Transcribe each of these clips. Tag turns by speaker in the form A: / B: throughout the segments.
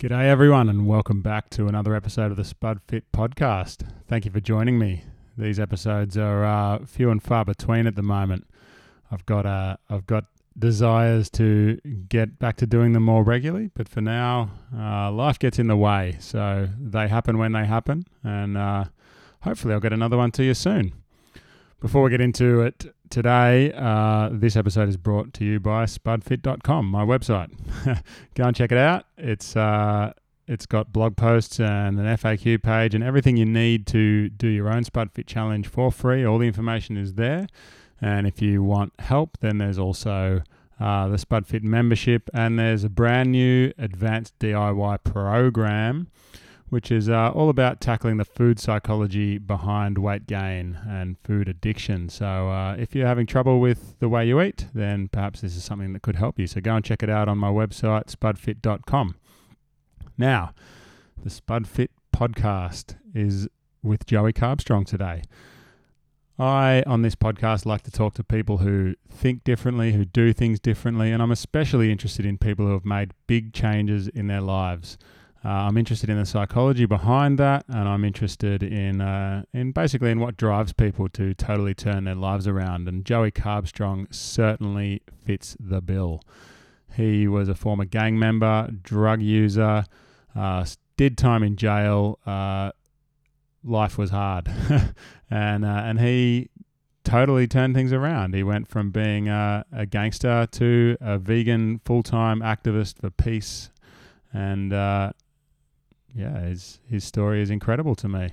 A: G'day, everyone, and welcome back to another episode of the Spud Fit podcast. Thank you for joining me. These episodes are uh, few and far between at the moment. I've got uh, I've got desires to get back to doing them more regularly, but for now, uh, life gets in the way. So they happen when they happen, and uh, hopefully, I'll get another one to you soon. Before we get into it today, uh, this episode is brought to you by spudfit.com, my website. Go and check it out. It's uh, it's got blog posts and an FAQ page and everything you need to do your own SpudFit challenge for free. All the information is there. And if you want help, then there's also uh, the SpudFit membership and there's a brand new advanced DIY program which is uh, all about tackling the food psychology behind weight gain and food addiction. So, uh, if you're having trouble with the way you eat, then perhaps this is something that could help you. So, go and check it out on my website, spudfit.com. Now, the Spudfit podcast is with Joey Carbstrong today. I, on this podcast, like to talk to people who think differently, who do things differently, and I'm especially interested in people who have made big changes in their lives. Uh, I'm interested in the psychology behind that, and I'm interested in uh, in basically in what drives people to totally turn their lives around. And Joey Carbstrong certainly fits the bill. He was a former gang member, drug user, uh, did time in jail. Uh, life was hard, and uh, and he totally turned things around. He went from being a, a gangster to a vegan full time activist for peace and uh, yeah, his his story is incredible to me.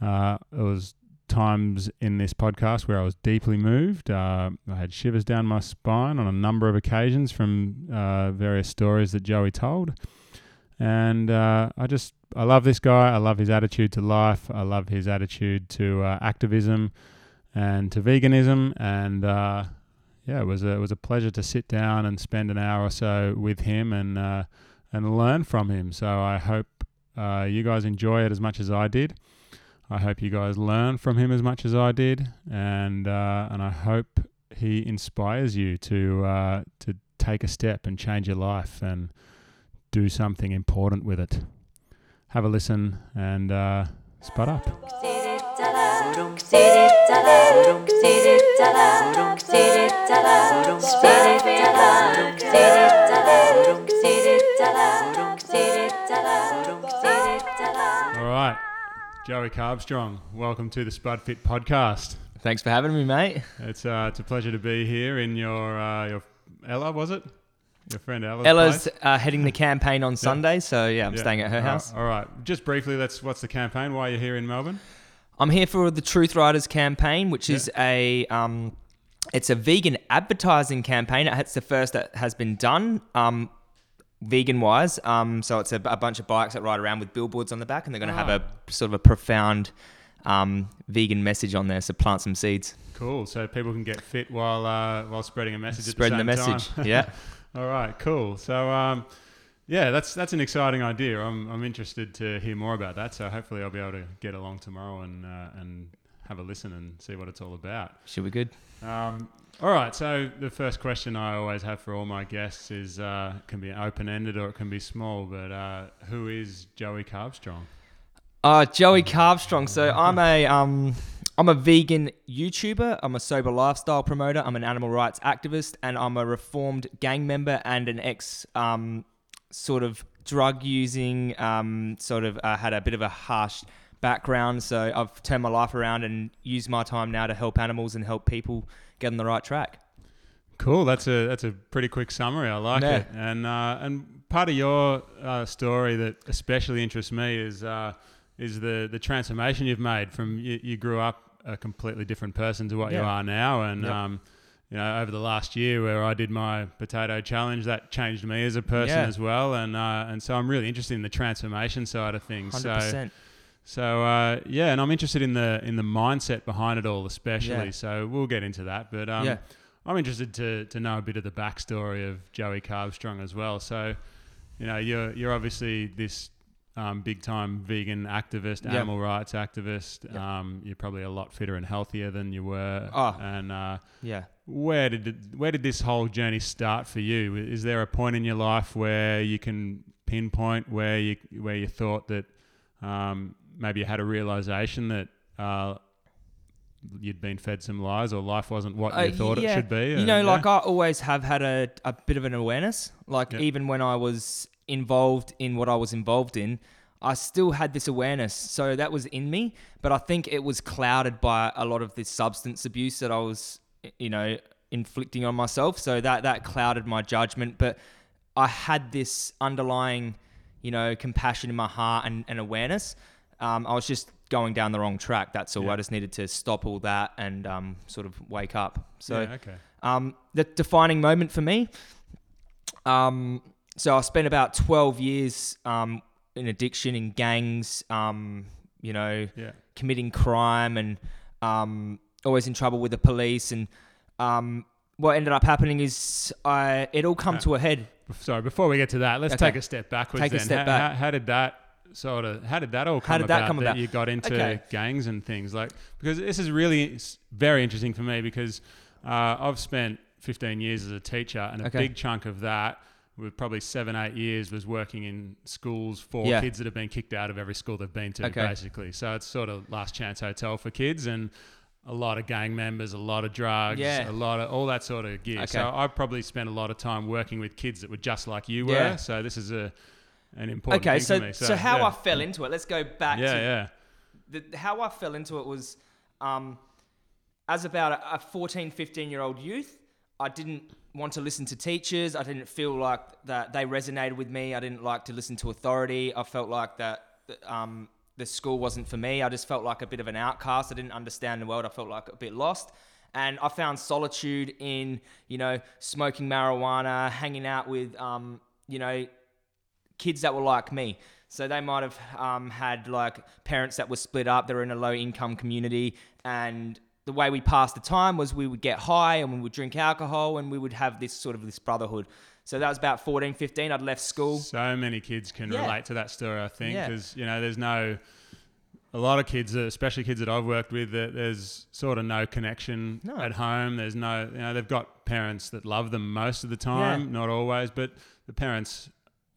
A: Uh, it was times in this podcast where I was deeply moved. Uh, I had shivers down my spine on a number of occasions from uh, various stories that Joey told, and uh, I just I love this guy. I love his attitude to life. I love his attitude to uh, activism and to veganism, and uh, yeah, it was a, it was a pleasure to sit down and spend an hour or so with him and and learn from him. So I hope uh, you guys enjoy it as much as I did. I hope you guys learn from him as much as I did, and uh, and I hope he inspires you to uh, to take a step and change your life and do something important with it. Have a listen and uh, up. Right, Joey Carbstrong, welcome to the Spud Fit podcast.
B: Thanks for having me, mate.
A: It's uh, it's a pleasure to be here in your uh, your Ella, was it? Your friend Ella's.
B: Ella's
A: place?
B: uh, heading the campaign on Sunday, so yeah, I'm
A: Yeah.
B: staying at her
A: All right,
B: house.
A: All right, just briefly, that's what's the campaign? Why are you here in Melbourne?
B: I'm here for the Truth Riders campaign, which is a um, it's a vegan advertising campaign. It's the first that has been done. Um, vegan wise. Um, so it's a, a bunch of bikes that ride around with billboards on the back, and they're going to have
A: Ah.
B: a sort of a profound um, vegan message on there. So plant some seeds,
A: Cool. So people can get fit while uh, while spreading a message.
B: spreading the
A: the,
B: message. Yeah.
A: All right. Cool. So um, yeah, that's that's an exciting idea. I'm I'm interested to hear more about that. So hopefully I'll be able to get along tomorrow and uh, and have a listen and see what it's all about.
B: Should be good.
A: Um, all right. So the first question I always have for all my guests is uh, can be open ended or it can be small. But uh, who is Joey Carbstrong?
B: Uh, Joey Carbstrong. So I'm a um, I'm a vegan YouTuber. I'm a sober lifestyle promoter. I'm an animal rights activist, and I'm a reformed gang member and an ex um, sort of drug using um, sort of uh, had a bit of a harsh background. So I've turned my life around and used my time now to help animals and help people get on the right track.
A: Cool. That's a that's a pretty quick summary. I like
B: Yeah.
A: it. And uh, and part of your uh, story that especially interests me is uh, is the the transformation you've made from you, you grew up a completely different person to what you are now, and
B: Yep.
A: um, you know over the last year where I did my potato challenge, that changed me as a person
B: Yeah.
A: as well, and uh, and so I'm really interested in the transformation side of things.
B: Hundred
A: So
B: percent.
A: So uh, yeah, and I'm interested in the in the mindset behind it all, especially.
B: Yeah.
A: So we'll get into that, but um,
B: Yeah.
A: I'm interested to to know a bit of the backstory of Joey Carbstrong as well. So, you know, you're you're obviously this um, big time vegan activist, animal rights activist. Um, you're probably a lot fitter and healthier than you were.
B: Oh.
A: and uh,
B: Yeah.
A: where did it, where did this whole journey start for you? Is there a point in your life where you can pinpoint where you where you thought that um, maybe you had a realization that uh, you'd been fed some lies or life wasn't what you
B: Uh,
A: thought
B: yeah.
A: it should be?
B: You know,
A: yeah?
B: like I always have had a, a bit of an awareness. Like
A: Yeah.
B: even when I was involved in what I was involved in, I still had this awareness. So that was in me, but I think it was clouded by a lot of this substance abuse that I was, you know, inflicting on myself. So that that clouded my judgment. But I had this underlying, you know, compassion in my heart and, and awareness. Um, I was just going down the wrong track. That's all.
A: Yeah.
B: I just needed to stop all that and um, sort of wake up. So
A: yeah, okay.
B: um, the defining moment for me. Um, so I spent about 12 years um, in addiction, in gangs, um, you know,
A: Yeah.
B: committing crime and um, always in trouble with the police. And um, what ended up happening is I it all come
A: Uh,
B: to a head.
A: Sorry, before we get to that, let's
B: Okay.
A: take a step backwards.
B: Take a step
A: how,
B: back.
A: How, how did that sort of? How did that all come
B: How did that
A: about?
B: come about?
A: you got into
B: Okay.
A: gangs and things like because this is really very interesting for me because uh, I've spent 15 years as a teacher and a
B: Okay.
A: big chunk of that. With probably seven, eight years, was working in schools for
B: Yeah.
A: kids that have been kicked out of every school they've been to,
B: Okay.
A: basically. So it's sort of last chance hotel for kids, and a lot of gang members, a lot of drugs,
B: Yeah.
A: a lot of all that sort of gear.
B: Okay.
A: So I probably spent a lot of time working with kids that were just like you were.
B: Yeah.
A: So this is a an important
B: Okay,
A: thing
B: so,
A: me.
B: so how
A: yeah.
B: I fell into it. Let's go back
A: yeah
B: to
A: yeah
B: the, how I fell into it was um, as about a, a 14, 15 year old youth, I didn't want to listen to teachers. I didn't feel like that they resonated with me. I didn't like to listen to authority. I felt like that um, the school wasn't for me. I just felt like a bit of an outcast. I didn't understand the world. I felt like a bit lost. And I found solitude in, you know, smoking marijuana, hanging out with, um, you know, kids that were like me. So they might have um, had like parents that were split up. They were in a low income community, and the way we passed the time was we would get high and we would drink alcohol and we would have this sort of this brotherhood. So that was about 14, 15. I'd left school.
A: so many kids can
B: Yeah.
A: relate to that story i think
B: Yeah.
A: because you know there's no a lot of kids especially kids that i've worked with there's sort of no connection
B: No.
A: at home there's no you know they've got parents that love them most of the time
B: Yeah.
A: not always but the parents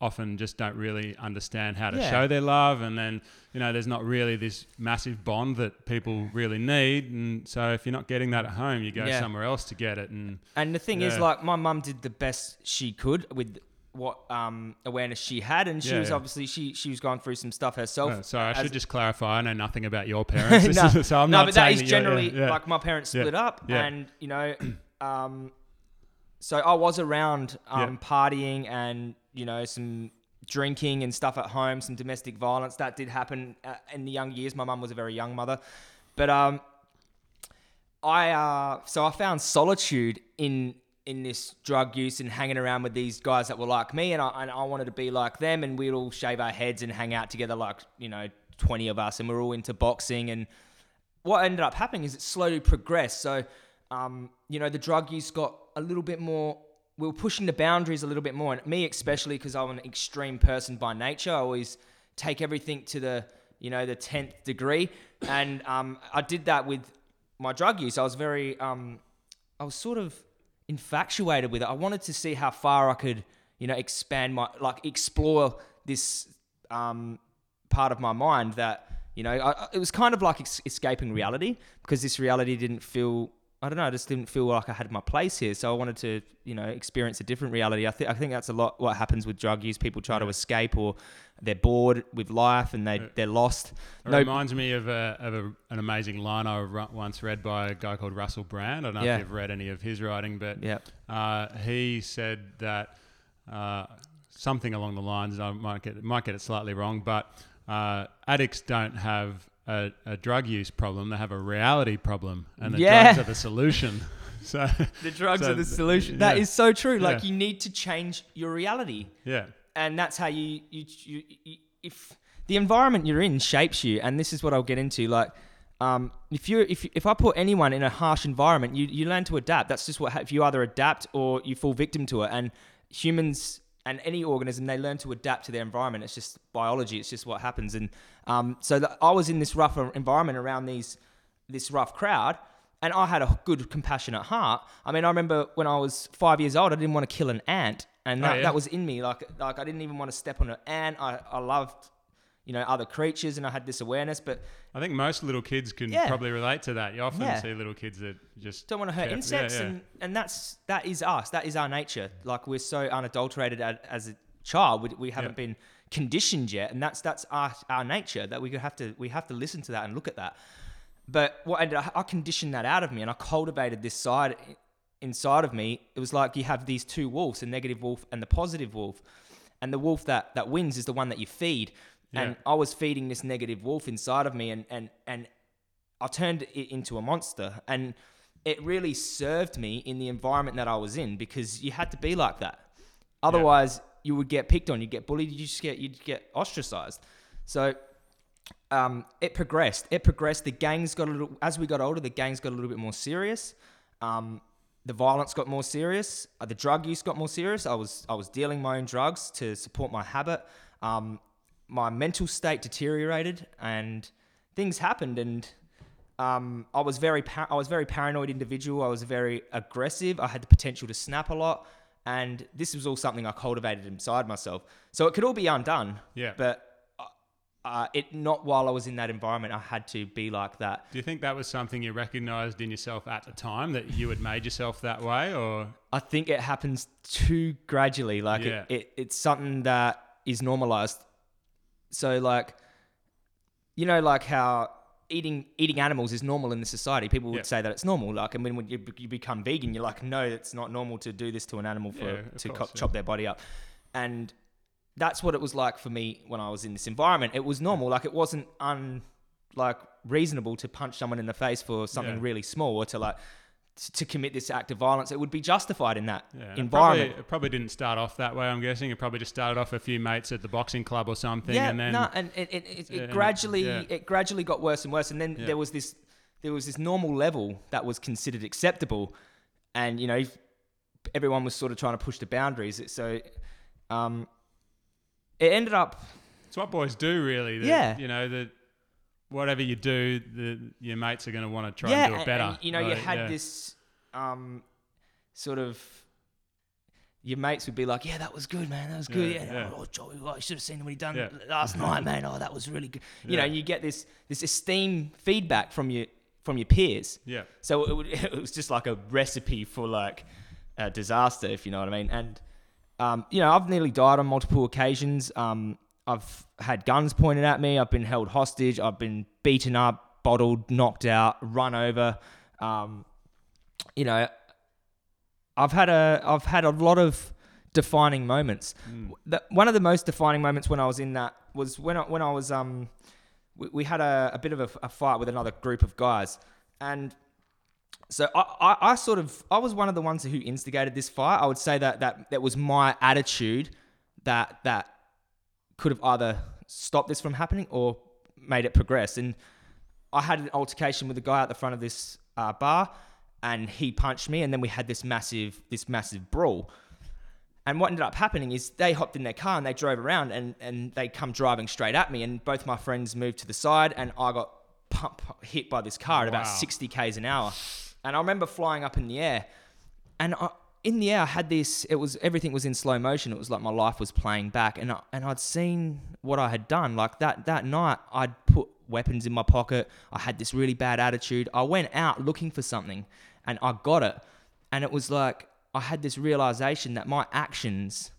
A: often just don't really understand how to
B: Yeah.
A: show their love and then you know there's not really this massive bond that people really need and so if you're not getting that at home you go
B: Yeah.
A: somewhere else to get it and
B: And the thing is, like, my mum did the best she could with what um, awareness she had, and she
A: Yeah,
B: was
A: yeah.
B: obviously she she was going through some stuff herself.
A: Sorry, I should just clarify. I know nothing about your parents.
B: No,
A: is- so I'm
B: no,
A: not
B: but that is generally
A: yeah, yeah.
B: like my parents
A: Yeah.
B: split up,
A: Yeah.
B: and you know, um, so I was around um,
A: Yeah.
B: partying and you know some drinking and stuff at home, some domestic violence that did happen uh, in the young years. My mum was a very young mother, but um, I uh, so I found solitude in in this drug use and hanging around with these guys that were like me, and I and I wanted to be like them, and we'd all shave our heads and hang out together, like you know, twenty of us, and we're all into boxing. And what ended up happening is it slowly progressed. So, um, you know, the drug use got a little bit more. We were pushing the boundaries a little bit more, and me especially because I'm an extreme person by nature. I always take everything to the you know the tenth degree, and um, I did that with my drug use. I was very, um, I was sort of infatuated with it. I wanted to see how far I could, you know, expand my, like, explore this um, part of my mind that, you know, I, it was kind of like escaping reality because this reality didn't feel. I don't know. I just didn't feel like I had my place here, so I wanted to, you know, experience a different reality. I think I think that's a lot what happens with drug use. People try to escape, or they're bored with life and they they're lost.
A: It
B: No-
A: reminds me of, a, of a, an amazing line I once read by a guy called Russell Brand. I don't know
B: Yeah.
A: if you've read any of his writing, but
B: Yeah.
A: uh, he said that uh, something along the lines. I might get might get it slightly wrong, but uh, addicts don't have a, a drug use problem; they have a reality problem, and the
B: Yeah.
A: drugs are the solution. so
B: The drugs
A: so
B: are the solution. That
A: yeah.
B: is so true. Like
A: Yeah.
B: you need to change your reality,
A: yeah,
B: and that's how you you, you, you if the environment you're in shapes you. And this is what I'll get into. Like, um, if you if if I put anyone in a harsh environment, you you learn to adapt. That's just what if you either adapt or you fall victim to it. And humans and any organism they learn to adapt to their environment. It's just biology. It's just what happens. And um, so that I was in this rough environment around these this rough crowd and I had a good, compassionate heart. I mean, I remember when I was five years old, I didn't want to kill an ant, and
A: Oh,
B: that,
A: yeah?
B: that was in me. Like, like I didn't even want to step on an ant. I, I loved, you know, other creatures, and I had this awareness, but
A: I think most little kids can
B: Yeah.
A: probably relate to that. You often
B: Yeah.
A: see little kids that just
B: don't want to hurt
A: care-
B: insects,
A: yeah.
B: and and that's that is us. That is our nature. Like we're so unadulterated as, as a child, we, we haven't been conditioned yet, and that's that's our our nature. That we could have to we have to listen to that and look at that. But what ended I conditioned that out of me, and I cultivated this side inside of me. It was like you have these two wolves, the negative wolf and the positive wolf, and the wolf that that wins is the one that you feed. And I was feeding this negative wolf inside of me, and and and I turned it into a monster, and it really served me in the environment that I was in because you had to be like that. Otherwise, you would get picked on, you'd get bullied, you just get you'd get ostracized. So um, it progressed. It progressed. The gangs got a little as we got older. The gangs got a little bit more serious. Um, the violence got more serious. Uh, the drug use got more serious. I was I was dealing my own drugs to support my habit. Um, my mental state deteriorated, and things happened. And um, I was very par- I was very paranoid individual. I was very aggressive. I had the potential to snap a lot, and this was all something I cultivated inside myself. So it could all be undone.
A: Yeah.
B: But uh, uh, it not while I was in that environment. I had to be like that.
A: Do you think that was something you recognized in yourself at the time that you had made yourself that way, or
B: I think it happens too gradually. Like
A: Yeah.
B: it, it, it's something that is normalized. So like, you know, like how eating eating animals is normal in the society. People would
A: Yeah.
B: say that it's normal. Like, I mean, when you, you become vegan, you're like, no, it's not normal to do this to an animal for
A: Yeah,
B: to
A: course,
B: co-
A: yeah.
B: chop their body up. And that's what it was like for me when I was in this environment. It was normal. Like it wasn't un like reasonable to punch someone in the face for something really small or to like to commit this act of violence. It would be justified in that
A: yeah, it
B: environment.
A: Probably, it probably didn't start off that way. I'm guessing it probably just started off a few mates at the boxing club or something,
B: yeah,
A: and then
B: no, and it, it, it,
A: Yeah,
B: it gradually it gradually got worse and worse, and then there was this there was this normal level that was considered acceptable, and you know everyone was sort of trying to push the boundaries. So um, it ended up
A: it's what boys do, really. that,
B: Yeah.
A: you know that whatever you do, the, your mates are going to want to try
B: yeah,
A: and do it better.
B: you know you had
A: yeah.
B: this um, sort of. Your mates would be like, "Yeah, that was good, man. That was good.
A: Yeah,
B: Yeah, oh, Joey, oh, you should have seen what he done last night, man. Oh, that was really good. You know, and you get this this esteem feedback from your from your peers.
A: Yeah,
B: So it, would, it was just like a recipe for like a disaster, if you know what I mean. And um, you know, I've nearly died on multiple occasions. Um, I've had guns pointed at me. I've been held hostage. I've been beaten up, bottled, knocked out, run over. Um, you know, I've had a I've had a lot of defining moments.
A: Mm.
B: The, one of the most defining moments when I was in that was when I, when I was um we, we had a, a bit of a, a fight with another group of guys and so I, I, I sort of I was one of the ones who instigated this fight. I would say that that that was my attitude that that could have either stopped this from happening or made it progress. And I had an altercation with a guy at the front of this uh, bar, and he punched me, and then we had this massive this massive brawl. And what ended up happening is they hopped in their car and they drove around, and and they come driving straight at me, and both my friends moved to the side, and I got pump, hit by this car at about 60 k's an hour. And I remember flying up in the air, and I, in the air I had this. It was everything was in slow motion. It was like my life was playing back, and I, and I'd seen what I had done. Like that that night, I'd put weapons in my pocket. I had this really bad attitude. I went out looking for something, and I got it. And it was like I had this realization that my actions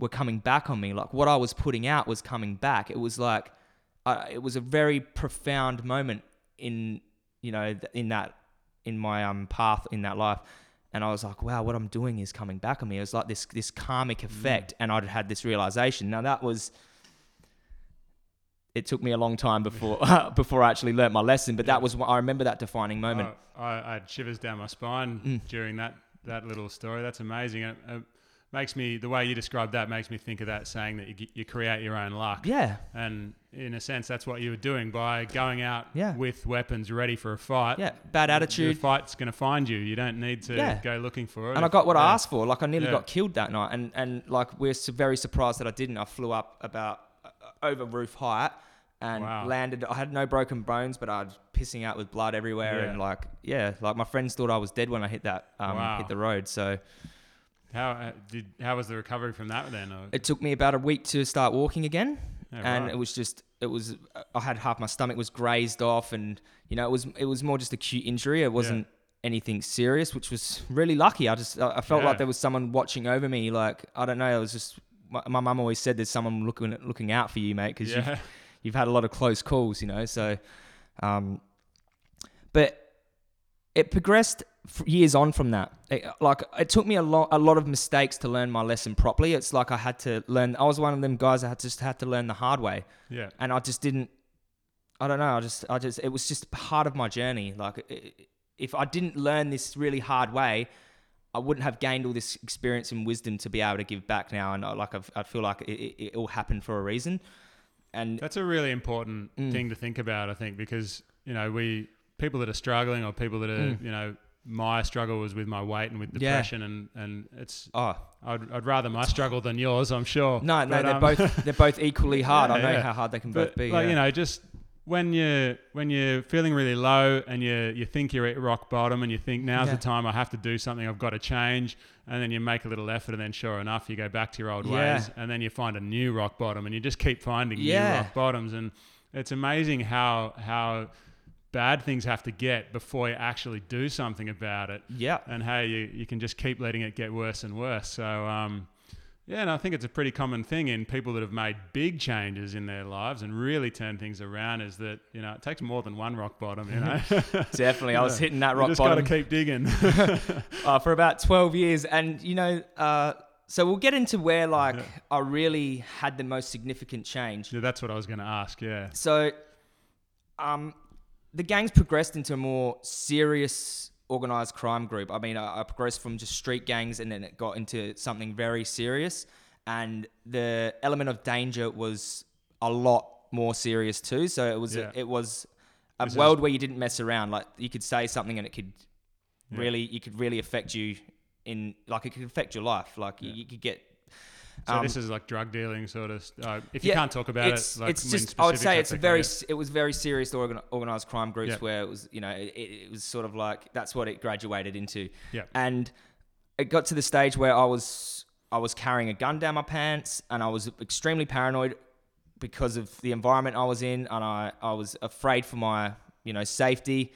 B: were coming back on me. Like what I was putting out was coming back. It was like it was a very profound moment in you know in that in my um path in that life. And I was like, wow, what I'm doing is coming back on me. It was like this this karmic effect, and I'd had this realization. Now that was it took me a long time before before I actually learnt my lesson, but that was I remember that defining moment.
A: Oh, I, I had shivers down my spine
B: Mm.
A: during that that little story. That's amazing. It, it makes me the way you describe that makes me think of that saying that you, you create your own luck.
B: yeah,
A: And in a sense, that's what you were doing by going out
B: Yeah.
A: with weapons ready for a fight.
B: yeah, bad attitude.
A: Your fight's going to find you. You don't need to
B: Yeah.
A: go looking for it.
B: and I got what I asked for. Like I nearly
A: Yeah.
B: got killed that night, and and like we're very surprised that I didn't. I flew up about uh, over roof height, and
A: Wow.
B: landed. I had no broken bones, but I was pissing out with blood everywhere,
A: Yeah.
B: and like yeah, like my friends thought I was dead when I hit that um,
A: Wow.
B: hit the road. So
A: How uh, did how was the recovery from that then? Or,
B: it took me about a week to start walking again,
A: Yeah,
B: and
A: right.
B: it was just it was I had half my stomach was grazed off, and you know it was it was more just acute injury. It wasn't anything serious, which was really lucky. I just I felt
A: Yeah.
B: like there was someone watching over me. Like I don't know, it was just my mum always said there's someone looking looking out for you, mate, because you've you've had a lot of close calls, you know. So, um, but it progressed years on from that. It, like it took me a lot, a lot of mistakes to learn my lesson properly. It's like I had to learn. I was one of them guys that had just had to learn the hard way,
A: yeah,
B: and I just didn't. I don't know. I just, I just, it was just part of my journey. Like, i- i- if I didn't learn this really hard way, I wouldn't have gained all this experience and wisdom to be able to give back now. And I, like, I've, I feel like it, it, it all happened for a reason. And
A: That's a really important
B: Mm.
A: thing to think about, I think, because you know we people that are struggling or people that are
B: Mm.
A: you know my struggle was with my weight and with
B: Yeah.
A: depression and and it's
B: oh
A: I'd, I'd rather my struggle than yours, I'm sure.
B: no, no,
A: But,
B: they're
A: um,
B: both they're both equally hard. I know
A: yeah.
B: how hard they can
A: but
B: both be.
A: like
B: yeah.
A: you know, just when you're when you're feeling really low and you you think you're at rock bottom and you think now's
B: Yeah.
A: the time I have to do something, I've got to change, and then you make a little effort, and then sure enough, you go back to your old
B: Yeah.
A: ways, and then you find a new rock bottom, and you just keep finding new rock bottoms, and it's amazing how how bad things have to get before you actually do something about it
B: yeah,
A: and how you, you can just keep letting it get worse and worse. So, um, yeah, and I think it's a pretty common thing in people that have made big changes in their lives and really turned things around is that, you know, it takes more than one rock bottom, you know.
B: definitely. I was hitting that
A: you
B: rock
A: just
B: bottom.
A: Just got to keep digging.
B: uh, for about 12 years and you know uh, so we'll get into where like
A: Yeah.
B: i really had the most significant change
A: yeah, that's what I was going to ask, yeah.
B: so um, the gangs progressed into a more serious organized crime group. I mean I, I progressed from just street gangs and then it got into something very serious. And the element of danger was a lot more serious too. So it was
A: Yeah.
B: it was a
A: This is-
B: world where you didn't mess around. Like you could say something and it could
A: Yeah.
B: really you could really affect you in like it could affect your life. Like you, you could get
A: So
B: um,
A: this is like drug dealing sort of, uh, if you
B: yeah,
A: can't talk about
B: it's,
A: it, like
B: it's just I would say it's a very
A: yeah.
B: it was very serious organ, organized crime groups
A: Yeah.
B: where it was you know it, it was sort of like that's what it graduated into
A: Yeah.
B: and it got to the stage where I was I was carrying a gun down my pants and I was extremely paranoid because of the environment I was in and I, I was afraid for my you know safety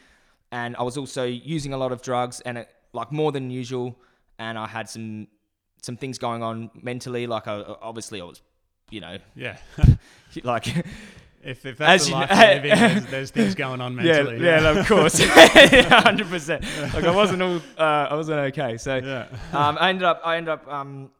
B: and I was also using a lot of drugs and it, like more than usual and I had some some things going on mentally like I, obviously I was you know
A: Yeah.
B: like
A: if, if that's
B: As
A: the
B: you
A: life
B: know-
A: you're living, there's, there's things going on mentally.
B: yeah, yeah, of course, hundred percent. Like I wasn't all, uh, I wasn't okay. So
A: Yeah.
B: um, I ended up, I ended up um,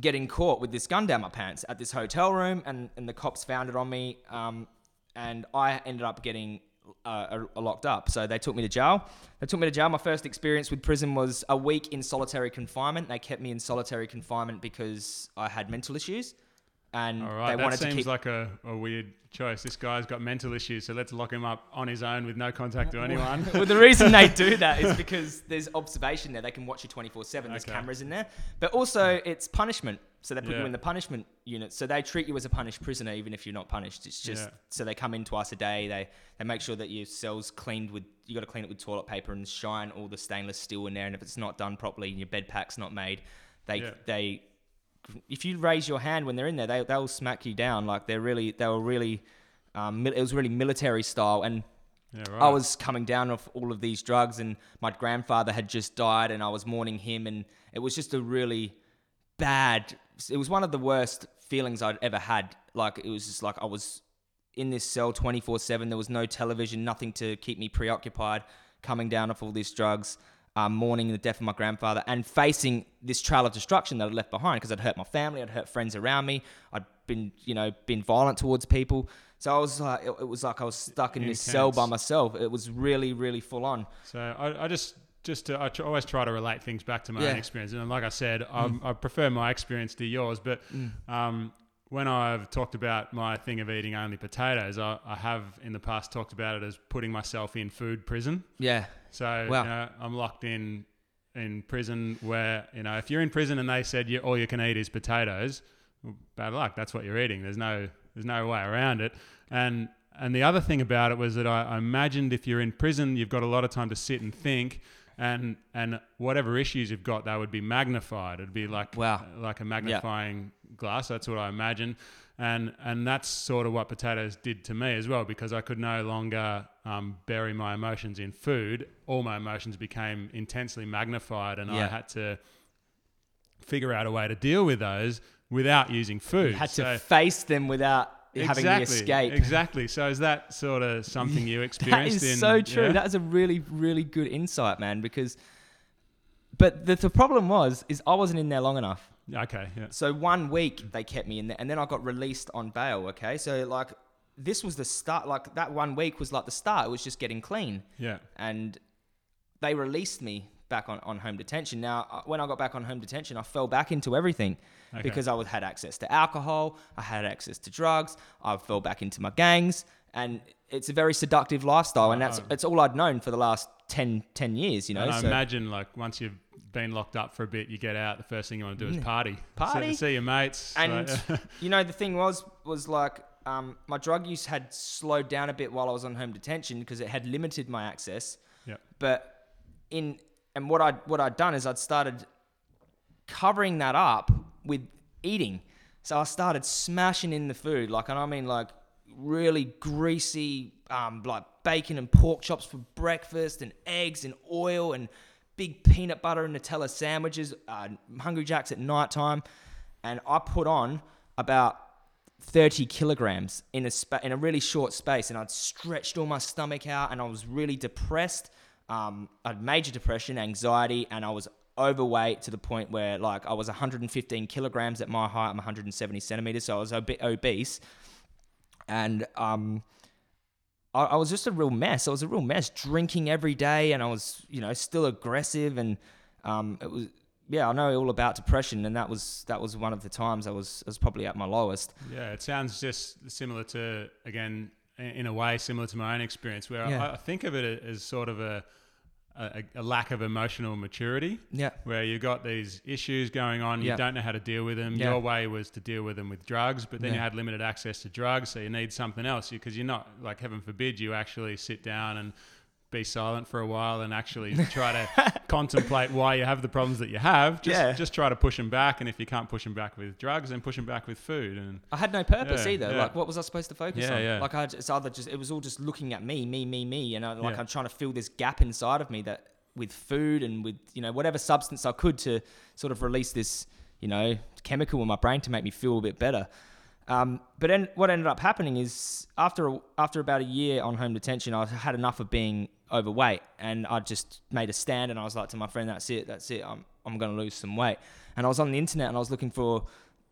B: getting caught with this gun down my pants at this hotel room, and, and the cops found it on me, um, and I ended up getting uh, uh, locked up. So they took me to jail. They took me to jail. My first experience with prison was a week in solitary confinement. They kept me in solitary confinement because I had mental issues, and
A: All
B: they
A: right,
B: to
A: That
B: seems
A: like a, a weird choice. This guy's got mental issues, so let's lock him up on his own with no contact to anyone.
B: well, the reason they do that is because there's observation there. They can watch you 24 7. There's
A: Okay.
B: cameras in there. But also, it's punishment. So they put
A: Yeah.
B: you in the punishment unit. So they treat you as a punished prisoner, even if you're not punished. It's just
A: Yeah.
B: so they come in twice a day. They they make sure that your cell's cleaned with, you got to clean it with toilet paper and shine all the stainless steel in there. And if it's not done properly and your bed pack's not made, they,
A: Yeah.
B: they, if you raise your hand when they're in there, they, they'll smack you down. Like they're really, they were really, um, it was really military style. And
A: Yeah, right.
B: I was coming down off all of these drugs, and my grandfather had just died, and I was mourning him, and it was just a really bad. It was one of the worst feelings I'd ever had. Like it was just like I was in this cell twenty four seven. There was no television, nothing to keep me preoccupied. Coming down off all these drugs, um, mourning the death of my grandfather, and facing this trail of destruction that I'd left behind because I'd hurt my family, I'd hurt friends around me, I'd been you know been violent towards people. So I was like, it, it was like I was stuck in this cell by myself. It was really, really full on.
A: So I, I just just to, I tr- always try to relate things back to my own
B: Yeah. Mm.
A: experience, and like I said, I'm, I prefer my experience to yours. But um, when I've talked about my thing of eating only potatoes, I, I have in the past talked about it as putting myself in food prison.
B: Yeah,
A: So
B: Wow.
A: you know, I'm locked in in prison where you know if you're in prison and they said you, all you can eat is potatoes, well, bad luck. That's what you're eating. There's no there's no way around it. And and the other thing about it was that I, I imagined if you're in prison, you've got a lot of time to sit and think, and and whatever issues you've got, they would be magnified. It'd be like
B: Wow.
A: like a magnifying glass. That's what I imagine, and and that's sort of what potatoes did to me as well because I could no longer um, bury my emotions in food. All my emotions became intensely magnified, and I had to figure out a way to deal with those without using food.
B: You had
A: So-
B: to face them without having the escape.
A: Exactly. So is that sort of something you experienced
B: is
A: in?
B: so true.
A: yeah?
B: That is a really, really good insight, man. Because, but the, the problem was, is I wasn't in there long enough.
A: okay. Yeah.
B: So one week they kept me in there, and then I got released on bail. Okay, so like this was the start. Like that one week was like the start. It was just getting clean,
A: Yeah.
B: and they released me back on, on home detention. Now, uh, when I got back on home detention, I fell back into everything
A: Okay.
B: because I was, had access to alcohol, I had access to drugs, I fell back into my gangs, and it's a very seductive lifestyle, and that's it's all I'd known for the last 10, 10 years. You know,
A: and I
B: so
A: imagine like once you've been locked up for a bit, you get out. The first thing you want to do is party.
B: Party.
A: See, see your mates.
B: and
A: like-
B: you know the thing was was like um, my drug use had slowed down a bit while I was on home detention because it had limited my access.
A: yeah.
B: But in and what I what I'd done is I'd started covering that up with eating. So I started smashing in the food, like, and I mean like really greasy, um, like bacon and pork chops for breakfast, and eggs and oil and big peanut butter and Nutella sandwiches, uh, Hungry Jacks at night time, and I put on about 30 kilograms in a spa- in a really short space, and I'd stretched all my stomach out, and I was really depressed. Um, I had major depression, anxiety, and I was overweight to the point where like I was 115 kilograms at my height. I'm 170 centimeters, so I was a bit obese, and um, I, I was just a real mess. I was a real mess, drinking every day, and I was you know still aggressive, and um, it was yeah, I know all about depression, and that was that was one of the times I was I was probably at my lowest.
A: Yeah, it sounds just similar to again, in a way, similar to my own experience, where
B: Yeah.
A: I, I think of it as sort of a, a a lack of emotional maturity,
B: Yeah,
A: where you got these issues going on, you
B: Yeah.
A: don't know how to deal with them.
B: Yeah.
A: Your way was to deal with them with drugs, but then you had limited access to drugs, so you need something else because you're not like heaven forbid you actually sit down and be silent for a while and actually try to contemplate why you have the problems that you have. Just,
B: Yeah.
A: just try to push them back, and if you can't push them back with drugs, then push them back with food. And
B: I had no purpose
A: Yeah,
B: either.
A: yeah.
B: Like, what was I supposed to focus
A: Yeah,
B: on?
A: yeah.
B: Like, I just, it's either just it was all just looking at me, me, me, me, and I, like
A: Yeah.
B: I'm trying to fill this gap inside of me that with food and with you know whatever substance I could to sort of release this you know chemical in my brain to make me feel a bit better. Um, but then what ended up happening is after after about a year on home detention, I had enough of being overweight, and I just made a stand, and I was like to my friend, "That's it, that's it. I'm I'm going to lose some weight." And I was on the internet, and I was looking for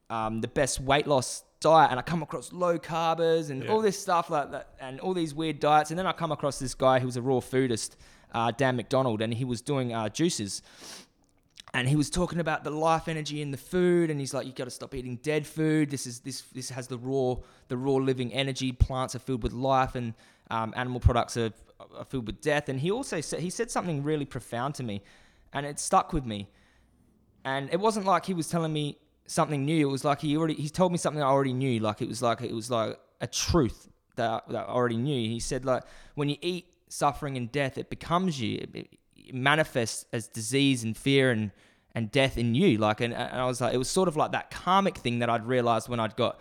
B: um, the best weight loss diet, and I come across low carbers and
A: Yeah.
B: all this stuff like that, and all these weird diets, and then I come across this guy who was a raw foodist, uh, Dan McDonald, and he was doing uh, juices and he was talking about the life energy in the food and he's like "You've got to stop eating dead food. This is this this has the raw the raw living energy. Plants are filled with life and um, animal products are, are filled with death. And he also said he said something really profound to me and it stuck with me. And it wasn't like he was telling me something new. It was like he already he told me something i already knew. Like it was like it was like a truth that, that i already knew. He said like when you eat suffering and death it becomes you. It, it manifests as disease and fear and and death in you. Like and, and i was like it was sort of like that karmic thing that i'd realized when i'd got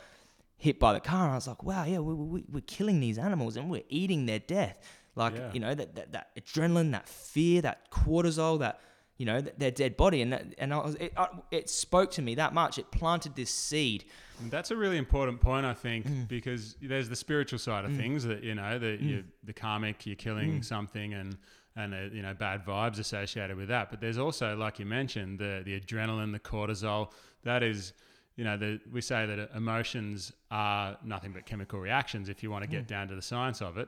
B: hit by the car. And i was like wow yeah we, we, we're killing these animals and we're eating their death. Like
A: Yeah.
B: you know that, that that adrenaline that fear that cortisol that you know th- their dead body. And that, and I was, it, I, it spoke to me that much. It planted this seed.
A: And that's a really important point, I think,
B: Mm.
A: because there's the spiritual side of things that you know, the you, the karmic, you're killing
B: Mm.
A: something, and and uh, you know bad vibes associated with that. But there's also, like you mentioned, the the adrenaline, the cortisol. That is, you know, the, we say that emotions are nothing but chemical reactions. If you want to
B: Mm.
A: get down to the science of it,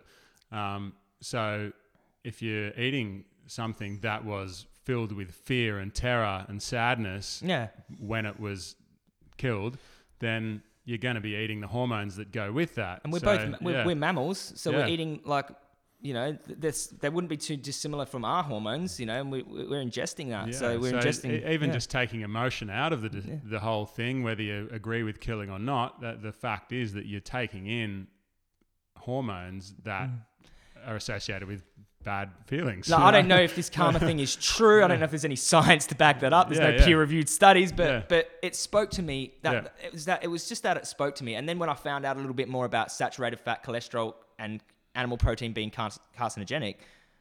A: um, so if you're eating something that was filled with fear and terror and sadness,
B: yeah
A: when it was killed, then you're going to be eating the hormones that go with that.
B: and we're
A: So,
B: both we're,
A: yeah.
B: we're mammals so
A: Yeah.
B: we're eating like you know, th- this they wouldn't be too dissimilar from our hormones, you know, and we, we're ingesting that.
A: Yeah,
B: so we're ingesting
A: e- even
B: yeah.
A: just taking emotion out of the
B: Yeah.
A: the whole thing, whether you agree with killing or not. That the fact is that you're taking in hormones that are associated with bad feelings.
B: Mm. No, I don't know if this karma thing is true. I don't know if there's any science to back that up. There's no peer-reviewed studies, but but it spoke to me that it was that it was just that it spoke to me. And then when I found out a little bit more about saturated fat, cholesterol, and animal protein being carcinogenic,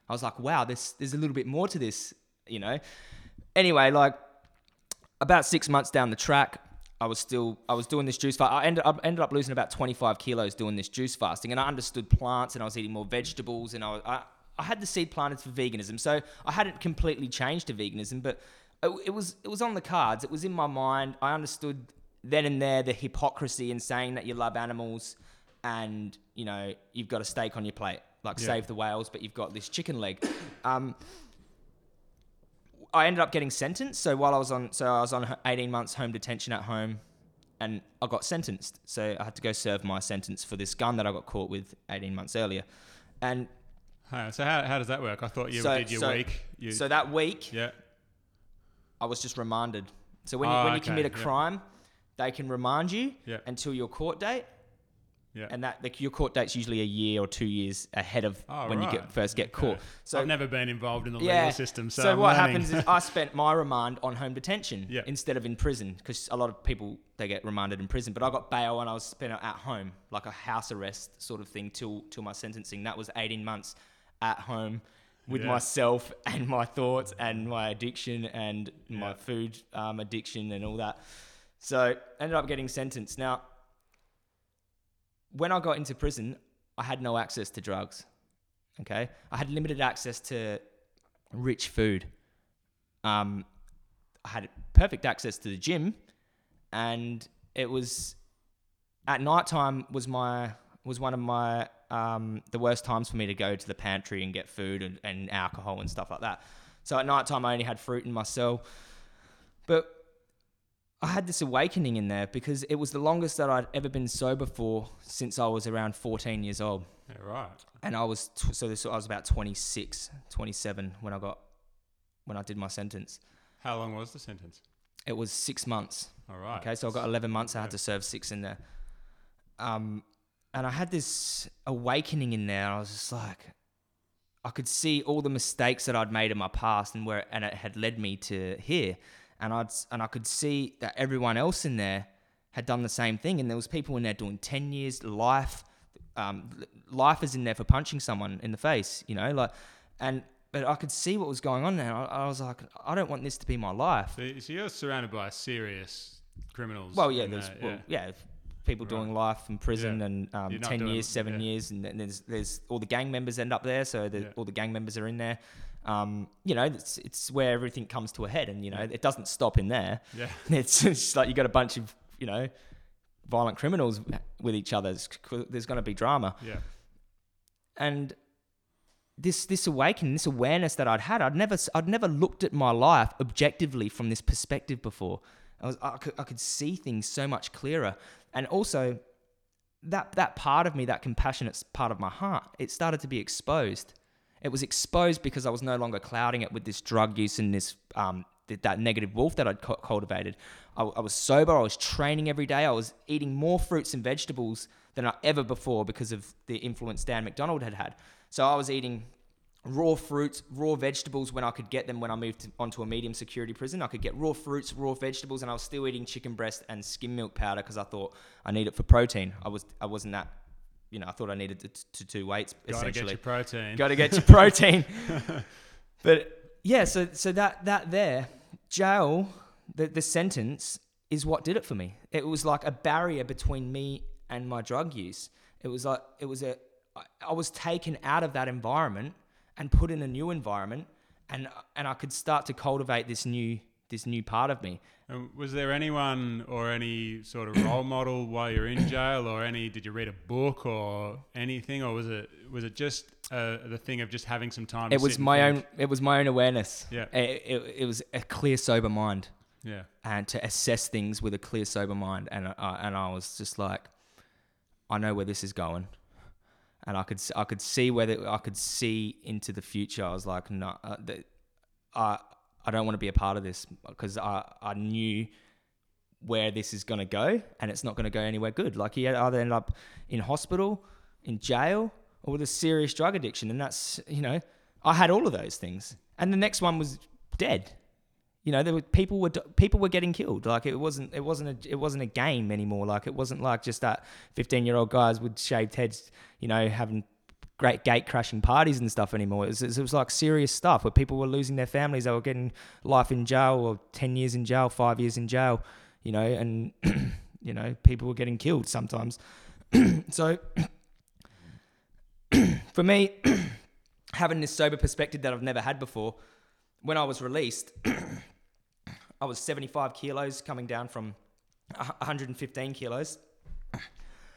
B: I was like, wow, there's there's a little bit more to this, you know. Anyway, like about six months down the track, I was still I was doing this juice fast. I ended, I ended up losing about 25 kilos doing this juice fasting, and I understood plants, and I was eating more vegetables, and I was, I, I had the seed planted for veganism, so I hadn't completely changed to veganism, but it, it was it was on the cards. It was in my mind. I understood then and there the hypocrisy in saying that you love animals, and you know you've got a steak on your plate, like
A: Yeah.
B: save the whales, but you've got this chicken leg. Um, I ended up getting sentenced. So while I was on, so I was on 18 months home detention at home, and I got sentenced. So I had to go serve my sentence for this gun that I got caught with 18 months earlier. And
A: so how, how does that work? I thought you
B: So-
A: did your
B: so-
A: week. You,
B: so that week,
A: yeah.
B: I was just remanded. So when you,
A: Oh,
B: when you
A: okay,
B: commit a
A: yeah.
B: crime, they can remand you
A: Yeah.
B: until your court date,
A: Yeah.
B: and that the, your court date's usually a year or two years ahead of
A: Oh,
B: when you get first get
A: Okay.
B: caught. So
A: I've never been involved in the
B: Yeah.
A: legal system, so,
B: So, what
A: learning.
B: happens is I spent my remand on home detention
A: Yeah.
B: instead of in prison because a lot of people they get remanded in prison. But I got bail and I was spent at home, like a house arrest sort of thing till till my sentencing. That was 18 months at home with
A: Yeah.
B: myself and my thoughts and my addiction and my food um, addiction and all that. So ended up getting sentenced. Now, when I got into prison, I had no access to drugs. Okay, I had limited access to rich food. Um, I had perfect access to the gym, and it was at night time was my was one of my um, the worst times for me to go to the pantry and get food and, and alcohol and stuff like that. So at night time, I only had fruit in my cell, but I had this awakening in there because it was the longest that I'd ever been sober for since I was around 14 years old
A: Yeah, right.
B: and I was tw- so this I was about 26, 27 when I got when I did my sentence.
A: How long was the sentence?
B: It was six months.
A: All right.
B: Okay, so I got 11 months. I
A: Yeah.
B: had to serve six in there. Um, and I had this awakening in there. I was just like, I could see all the mistakes that I'd made in my past and where and it had led me to here. And I'd and I could see that everyone else in there had done the same thing. And there was people in there doing 10 years life. Um, life is in there for punching someone in the face, you know, like, and but I could see what was going on there. I, I was like, I don't want this to be my life.
A: So, so you're surrounded by serious criminals.
B: Well, yeah, there's
A: there,
B: well, yeah. people
A: Right.
B: doing life in prison
A: Yeah.
B: and um, ten years, seven
A: yeah.
B: years, and then there's there's all the gang members end up there, so the,
A: Yeah.
B: all the gang members are in there. Um, you know, it's it's where everything comes to a head, and you know, it doesn't stop in there.
A: Yeah.
B: It's just like you got a bunch of you know violent criminals with each other. It's- There's going to be drama
A: Yeah.
B: and this this awakening, this awareness that I'd had, I'd never I'd never looked at my life objectively from this perspective before. I was I could, I could see things so much clearer, and also that that part of me, that compassionate part of my heart, it started to be exposed. It was exposed because I was no longer clouding it with this drug use and this um, th- that negative wolf that I'd cu- cultivated. I, I was sober. I was training every day. I was eating more fruits and vegetables than I ever before because of the influence Dan McDonald had had. So I was eating raw fruits, raw vegetables when I could get them when I moved to, onto a medium security prison. I could get raw fruits, raw vegetables, and I was still eating chicken breast and skim milk powder because I thought I need it for protein. I was I wasn't that, you know, I thought I needed to, to do weights
A: Gotta get
B: essentially
A: your protein.
B: got to get your protein. but yeah, so so that that there jail, the the sentence is what did it for me. It was like a barrier between me and my drug use. It was like it was a I was taken out of that environment and put in a new environment, and and I could start to cultivate this new this new part of me.
A: Um, was there anyone or any sort of role model while you're in jail, or any? Did you read a book or anything, or was it was it just uh, the thing of just having some time? to
B: It was
A: and
B: my own. It was my own awareness.
A: Yeah.
B: It, it, it was a clear, sober mind.
A: Yeah,
B: and to assess things with a clear, sober mind. And I and I was just like, I know where this is going, and I could I could see whether I could see into the future. I was like, no, uh, the, I I don't want to be a part of this because I I knew where this is going to go, and it's not going to go anywhere good. Like he either end up in hospital, in jail, or with a serious drug addiction, and that's you know I had all of those things, and the next one was dead. You know, there were people were people were getting killed. Like it wasn't it wasn't a it wasn't a game anymore. Like it wasn't like just that fifteen year old guys with shaved heads, you know, having great gate crashing parties and stuff anymore. It was, it was like serious stuff where people were losing their families. They were getting life in jail or ten years in jail, five years in jail. You know, and you know people were getting killed sometimes. so for me, having this sober perspective that I've never had before, when I was released, I was 75 kilos coming down from 115 kilos.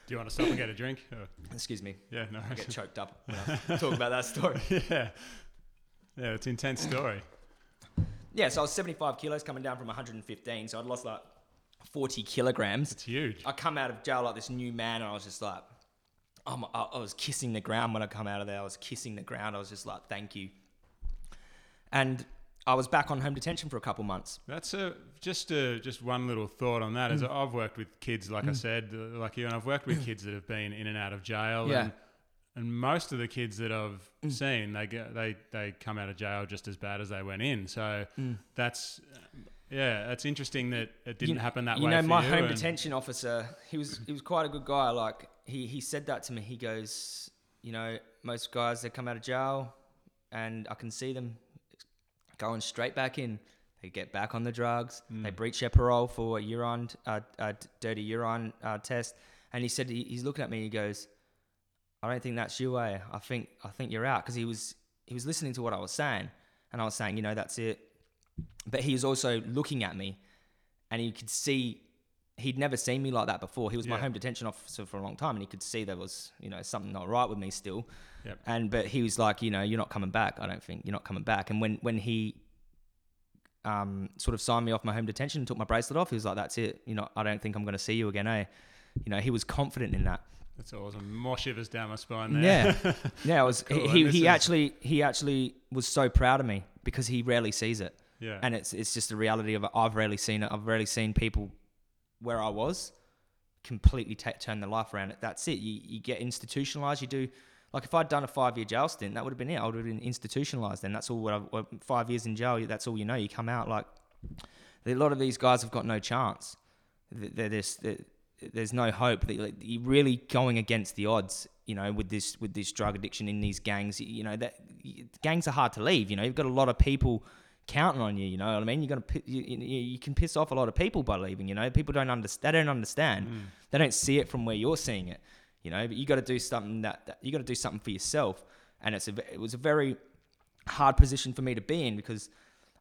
A: Do you want to stop and get a drink? Or-
B: Excuse me,
A: yeah, no.
B: I get choked up when I talk about that story.
A: yeah. Yeah, it's an intense story.
B: Yeah, so I was 75 kilos coming down from 115, so I'd lost like 40 kilograms.
A: It's huge.
B: I come out of jail like this new man, and I was just like, I'm, I, I was kissing the ground when I come out of there. I was kissing the ground. I was just like, thank you. And I was back on home detention for a couple months.
A: That's a just a, just one little thought on that. Is
B: Mm.
A: I've worked with kids, like I said, like you, and I've worked with kids that have been in and out of jail.
B: Yeah.
A: And, and most of the kids that I've
B: Mm.
A: seen, they get they they come out of jail just as bad as they went in. So
B: Mm.
A: that's yeah, that's interesting that it didn't
B: you,
A: happen that way.
B: you
A: way.
B: know,
A: for
B: my home detention officer, he was he was quite a good guy. Like he he said that to me. He goes, you know, most guys that come out of jail, and I can see them going straight back in. They get back on the drugs. They breach their parole for a urine, uh, d- dirty urine uh, test. And he said he, he's looking at me. He goes, I don't think that's you, eh? I think I think you're out because he was he was listening to what I was saying, and I was saying, you know, that's it. But he was also looking at me, and you could see he'd never seen me like that before. He was my home detention officer for a long time, and he could see there was you know something not right with me still.
A: Yep.
B: And but he was like, you know, you're not coming back. I don't think you're not coming back. And when when he um, sort of signed me off my home detention, and took my bracelet off, he was like, that's it. You know, I don't think I'm going to see you again, eh? You know, he was confident in that.
A: That's awesome. More shivers down my spine there.
B: Yeah, yeah. I was.
A: Cool,
B: He, he, he actually he actually was so proud of me because he rarely sees it,
A: yeah.
B: and it's it's just the reality of it. I've rarely seen it. I've rarely seen people where I was completely ta turn the life around. That's it. You you get institutionalized. You do like if I'd done a five year jail stint, that would have been it. I would have been institutionalized. Then that's all. What what, five years in jail. That's all you know. You come out like a lot of these guys have got no chance. Th- They're just, they're- there's no hope. You're really going against the odds, you know, with this with this drug addiction in these gangs. You know that gangs are hard to leave. You know, you've got a lot of people counting on you. You know what I mean? You're gonna you, you, you can piss off a lot of people by leaving. You know, people don't understand. They don't understand. They don't see it from where you're seeing it. You know, but you got to do something that, that you got to do something for yourself. And it's a, it was a very hard position for me to be in because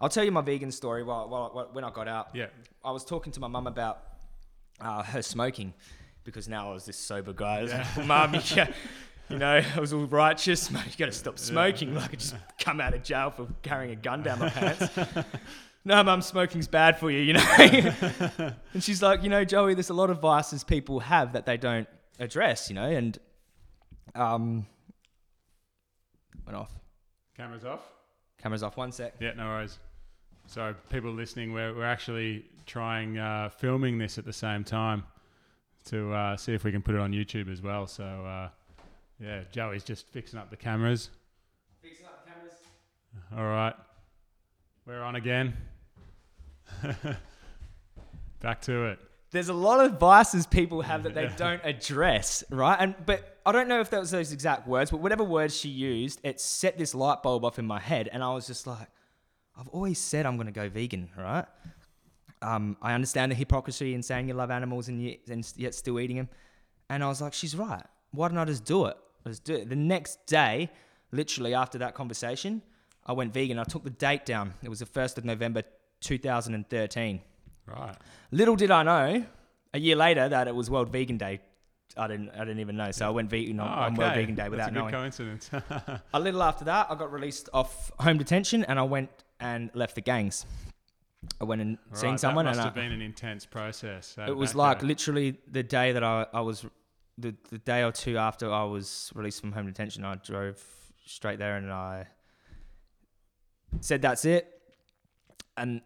B: I'll tell you my vegan story. While, while, when I got out,
A: yeah.
B: I was talking to my mum about uh, her smoking because now I was this sober guy. Like, Mum, you, ca- you know, I was all righteous. Mum, you got to stop smoking. Like I just come out of jail for carrying a gun down my pants. no, Mum, smoking's bad for you, you know. and she's like, you know, Joey, there's a lot of vices people have that they don't address, you know, and um, went off.
A: Cameras off.
B: Cameras off. One sec.
A: Yeah, no worries. So, people listening, we're, we're actually trying uh, filming this at the same time to uh, see if we can put it on YouTube as well. So, uh, yeah, Joey's just fixing up the cameras.
B: Fixing up the cameras.
A: All right, we're on again. Back to it.
B: there's a lot of vices people have that they don't address, right? And but I don't know if that was those exact words, but whatever words she used, it set this light bulb off in my head, and I was just like, I've always said I'm going to go vegan, right? Um, I understand the hypocrisy in saying you love animals and yet, and yet still eating them, and I was like, she's right. Why don't I just do it? Let's do it. The next day, literally after that conversation, I went vegan. I took the date down. It was the first of November, 2013.
A: Right.
B: Little did I know, a year later, that it was World Vegan Day. I didn't, I didn't even know. So I went vegan on,
A: Oh,
B: on World. Vegan Day
A: That's
B: without
A: a good
B: knowing.
A: coincidence.
B: A little after that, I got released off home detention, and I went and left the gangs. I went and seen someone,
A: That must
B: and
A: have
B: I,
A: been an intense process. So
B: it was like literally the day that I, I was the the day or two after I was released from home detention, I drove straight there and I said that's it. And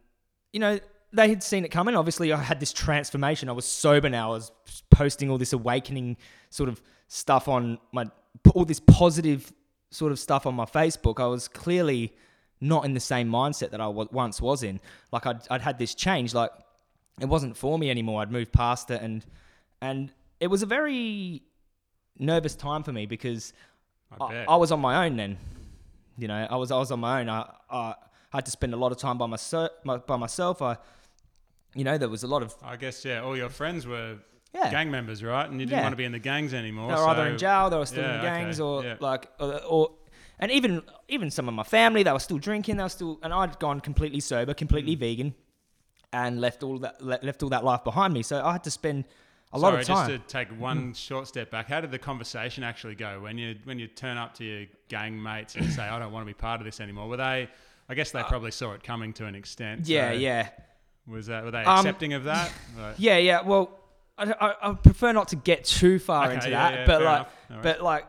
B: you know they had seen it coming. Obviously, I had this transformation. I was sober now. I was posting all this awakening sort of stuff on my all this positive sort of stuff on my Facebook. I was clearly not in the same mindset that I w- once was in. Like I'd, I'd had this change. Like it wasn't for me anymore. I'd moved past it, and and it was a very nervous time for me because
A: I
B: I. I was on my own then. You know, I was I was on my own. I, I had to spend a lot of time by myself. By myself, I, you know, there was a lot of
A: I guess yeah. All your friends were
B: yeah.
A: gang members, right? And you didn't
B: Yeah.
A: want to be in the gangs anymore.
B: They were either in jail, they were still
A: Yeah,
B: in
A: okay,
B: gangs, or
A: yeah.
B: like, or, or and even even some of my family, they were still drinking. They were still, and I'd gone completely sober,
A: Mm.
B: completely vegan, and left all that left all that life behind me. So I had to spend a lot
A: Sorry,
B: of time.
A: just to take one short step back. How did the conversation actually go when you when you turn up to your gang mates and say, "I don't want to be part of this anymore"? Were they? I guess they probably saw it coming to an extent.
B: Uh, yeah,
A: so
B: yeah,
A: Was that? Were they
B: Um,
A: accepting of that? Like-
B: yeah, yeah. Well, I, I, I prefer not to get too far
A: Okay,
B: into
A: yeah,
B: that,
A: yeah,
B: but
A: fair
B: like,
A: enough. Right.
B: but like,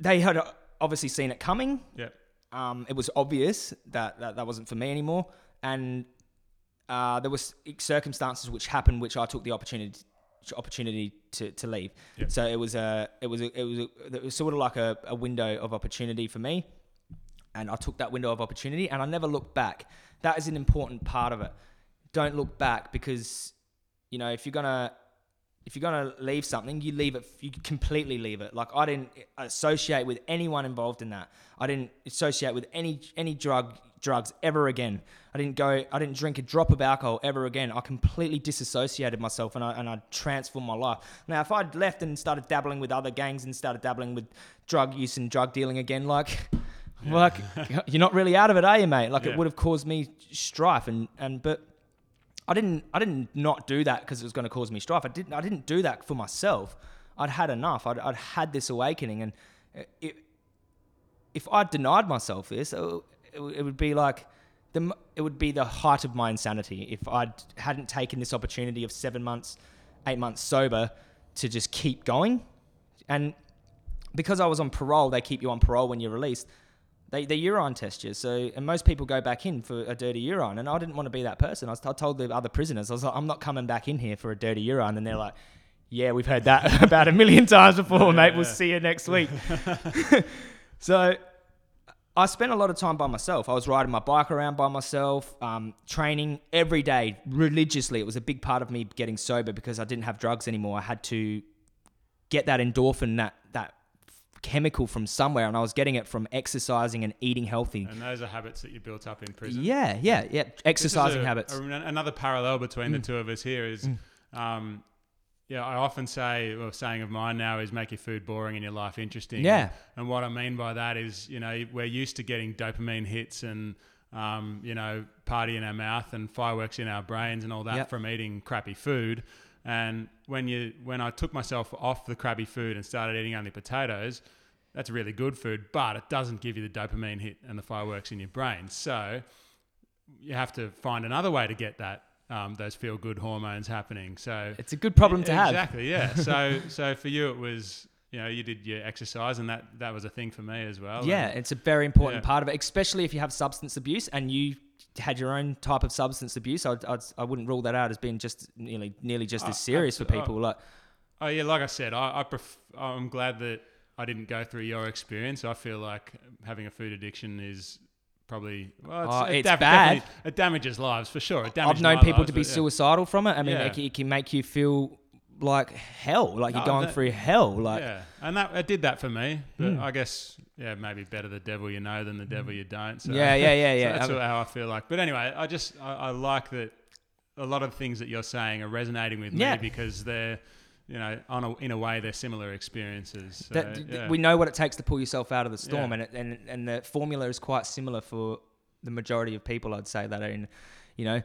B: they had obviously seen it coming.
A: Yep.
B: um, it was obvious that, that that wasn't for me anymore, and uh, there was circumstances which happened which I took the opportunity opportunity to, to leave.
A: Yep.
B: So it was a it was a, it was a, it was sort of like a, a window of opportunity for me, and I took that window of opportunity, and I never looked back. That is an important part of it. Don't look back because you know if you're gonna if you're gonna leave something, you leave it. You completely leave it. Like I didn't associate with anyone involved in that. I didn't associate with any any drug drugs ever again. I didn't go. I didn't drink a drop of alcohol ever again. I completely disassociated myself and I and I transformed my life. Now, if I'd left and started dabbling with other gangs and started dabbling with drug use and drug dealing again, like. Like you're not really out of it, are you, mate? Like
A: Yeah.
B: it would have caused me strife, and and but I didn't I didn't not do that because it was going to cause me strife. I didn't I didn't do that for myself. I'd had enough. I'd, I'd had this awakening, and it, if I denied myself this, uh, it, would- it would be like the it would be the height of my insanity if I hadn't taken this opportunity of seven months, eight months sober to just keep going, and because I was on parole, they keep you on parole when you're released. They, they urine test you. So, and most people go back in for a dirty urine. And I didn't want to be that person. I, was, I told the other prisoners, I was like, I'm not coming back in here for a dirty urine. And they're like, yeah, we've heard that about a million times before, mate. We'll see you next week. so, I spent a lot of time by myself. I was riding my bike around by myself, um, training every day religiously. It was a big part of me getting sober because I didn't have drugs anymore. I had to get that endorphin, that that chemical from somewhere, and I was getting it from exercising and eating healthy.
A: And those are habits that you built up in prison.
B: Yeah, yeah, yeah. Exercising
A: a-
B: habits.
A: a- another parallel between the
B: Mm.
A: two of us here is, um, yeah, I often say, or saying of mine now is make your food boring and your life interesting.
B: Yeah.
A: And what I mean by that is, you know, we're used to getting dopamine hits and, um, you know, party in our mouth and fireworks in our brains and all that
B: Yep.
A: from eating crappy food. And when you, when I took myself off the crappy food and started eating only potatoes, that's really good food, but it doesn't give you the dopamine hit and the fireworks in your brain. So you have to find another way to get that um, those feel good hormones happening. So
B: It's a good problem to have.
A: Exactly, yeah. so so for you it was you know you did your exercise and that that was a thing for me as well.
B: Yeah,
A: And-
B: it's a very important
A: Yeah.
B: part of it, especially if you have substance abuse and you had your own type of substance abuse. I'd, I'd, I wouldn't rule that out as being just nearly nearly just as serious for
A: abso- oh.
B: people. Like,
A: Oh yeah, like I said, I, I pref- I'm glad that I didn't go through your experience. I feel like having a food addiction is probably well,
B: Oh,
A: it
B: it's
A: def-
B: bad.
A: definitely- It damages lives for sure. It
B: I've
A: damaged
B: known
A: my
B: people
A: lives,
B: to be
A: but yeah.
B: suicidal from it. I mean,
A: Yeah.
B: it, it can make you feel like hell, like you're
A: Oh,
B: going
A: that-
B: through hell. Like,
A: yeah, and that it did that for me. But
B: Mm.
A: I guess yeah, maybe better the devil you know than the devil you don't. So
B: yeah, yeah, yeah,
A: so
B: yeah.
A: that's
B: I mean-
A: how I feel like. But anyway, I just I, I like that a lot of things that you're saying are resonating with
B: Yeah.
A: me because they're you know on a, in a way they're similar experiences. So,
B: that,
A: yeah.
B: we know what it takes to pull yourself out of the storm,
A: Yeah.
B: and, it, and and the formula is quite similar for the majority of people. I'd say that are in, you know,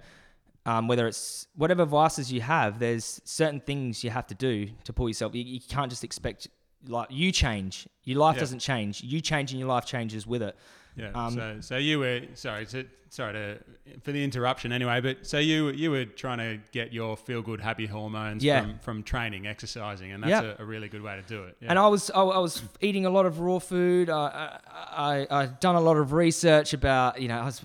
B: um, whether it's whatever vices you have, there's certain things you have to do to pull yourself. You, you can't just expect like you change. Your life
A: Yeah.
B: doesn't change. You change and your life changes with it.
A: Yeah.
B: Um,
A: so, so you were sorry to sorry to for the interruption anyway, but so you you were trying to get your feel good happy hormones
B: Yeah.
A: from, from training, exercising, and that's
B: Yeah.
A: a, a really good way to do it. Yeah.
B: And I was I, I was eating a lot of raw food. I, I I I'd done a lot of research about you know I was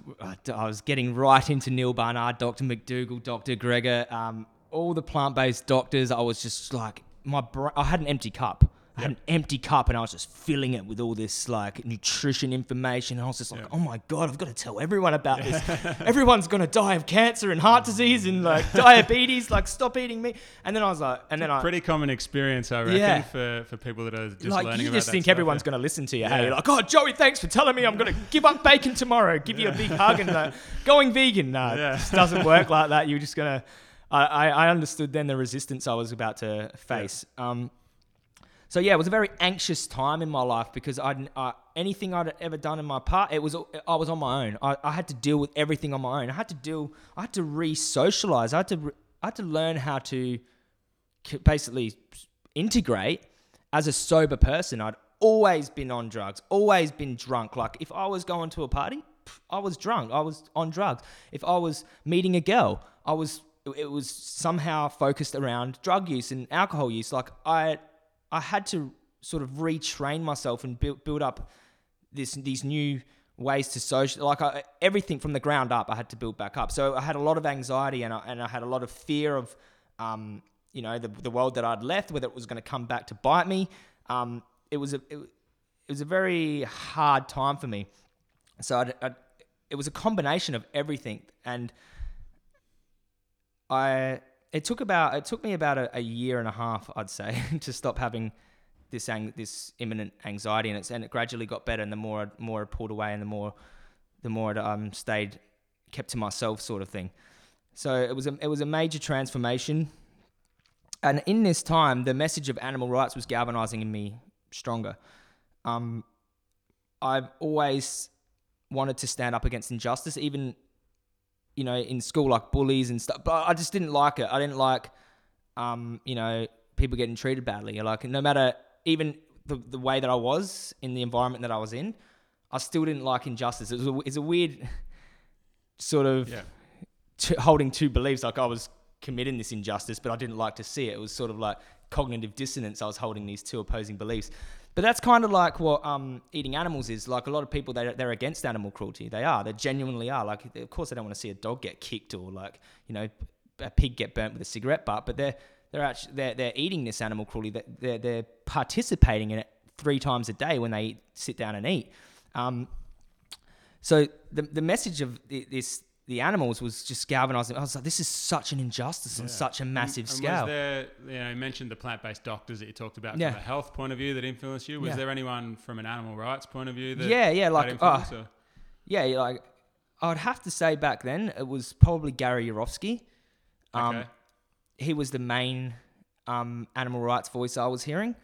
B: I was getting right into Neal Barnard, Dr. McDougall, Dr. Greger, um, all the plant based doctors. I was just like my bra- I had an empty cup. I had an empty cup and I was just filling it with all this like nutrition information. And I was just like, oh my God, I've got to tell everyone about this. Everyone's going to die of cancer and heart disease and like diabetes. Like, stop eating meat. And then I was like, and then I,
A: Pretty common experience, I reckon,
B: Yeah.
A: for, for people that are just
B: like
A: learning
B: you just think everyone's
A: yeah.
B: going to listen to you. Hey, like, oh, Joey, thanks for telling me I'm going to give up bacon tomorrow. Give you a big hug and uh, going vegan. No, it just doesn't work like that. You're just gonna. I, I, I understood then the resistance I was about to face. Um, so yeah, it was a very anxious time in my life because I'd uh, anything I'd ever done in my part, it was I was on my own. I, I had to deal with everything on my own. I had to deal. I had to re-socialize. I had to re- I had to learn how to basically integrate as a sober person. I'd always been on drugs, always been drunk. Like if I was going to a party, I was drunk. I was on drugs. If I was meeting a girl, I was it was somehow focused around drug use and alcohol use. Like I I had to sort of retrain myself and build build up this these new ways to social like I, everything from the ground up I had to build back up. So I had a lot of anxiety and I, and I had a lot of fear of um, you know the the world that I'd left, whether it was going to come back to bite me. Um, it was a it, it was a very hard time for me. So I'd, I'd, it was a combination of everything, and I it took about it took me about a, a year and a half, I'd say, to stop having this ang- this imminent anxiety, and it's and it gradually got better. And the more I- more I pulled away, and the more the more it um stayed kept to myself, sort of thing. So it was a it was a major transformation, and in this time, the message of animal rights was galvanizing in me stronger. Um, I've always wanted to stand up against injustice, even you know in school like bullies and stuff. But I just didn't like it. I didn't like um, you know people getting treated badly. Like no matter even the the way that I was in the environment that I was in, I still didn't like injustice. It was a, it's a weird sort of
A: Yeah.
B: t- holding two beliefs. Like I was committing this injustice, but I didn't like to see it. It was sort of like cognitive dissonance. I was holding these two opposing beliefs. But that's kind of like what um, eating animals is. Like a lot of people, they, they're against animal cruelty. They are. They genuinely are. Like, of course, they don't want to see a dog get kicked or like, you know, a pig get burnt with a cigarette butt. But they're they're actually they're, they're eating this animal cruelty. They're, they're participating in it three times a day when they eat, sit down and eat. Um, so the the message of this the animals was just galvanizing. I was like, this is such an injustice on such a massive
A: And
B: scale.
A: Was there, you know, you mentioned the plant-based doctors that you talked about
B: Yeah.
A: from a health point of view that influenced you. Was
B: Yeah.
A: there anyone from an animal rights point of view that
B: yeah, yeah, like
A: influence, or-
B: yeah, yeah, like I'd have to say back then it was probably Gary Yourofsky. Um,
A: okay.
B: He was the main um, animal rights voice I was hearing.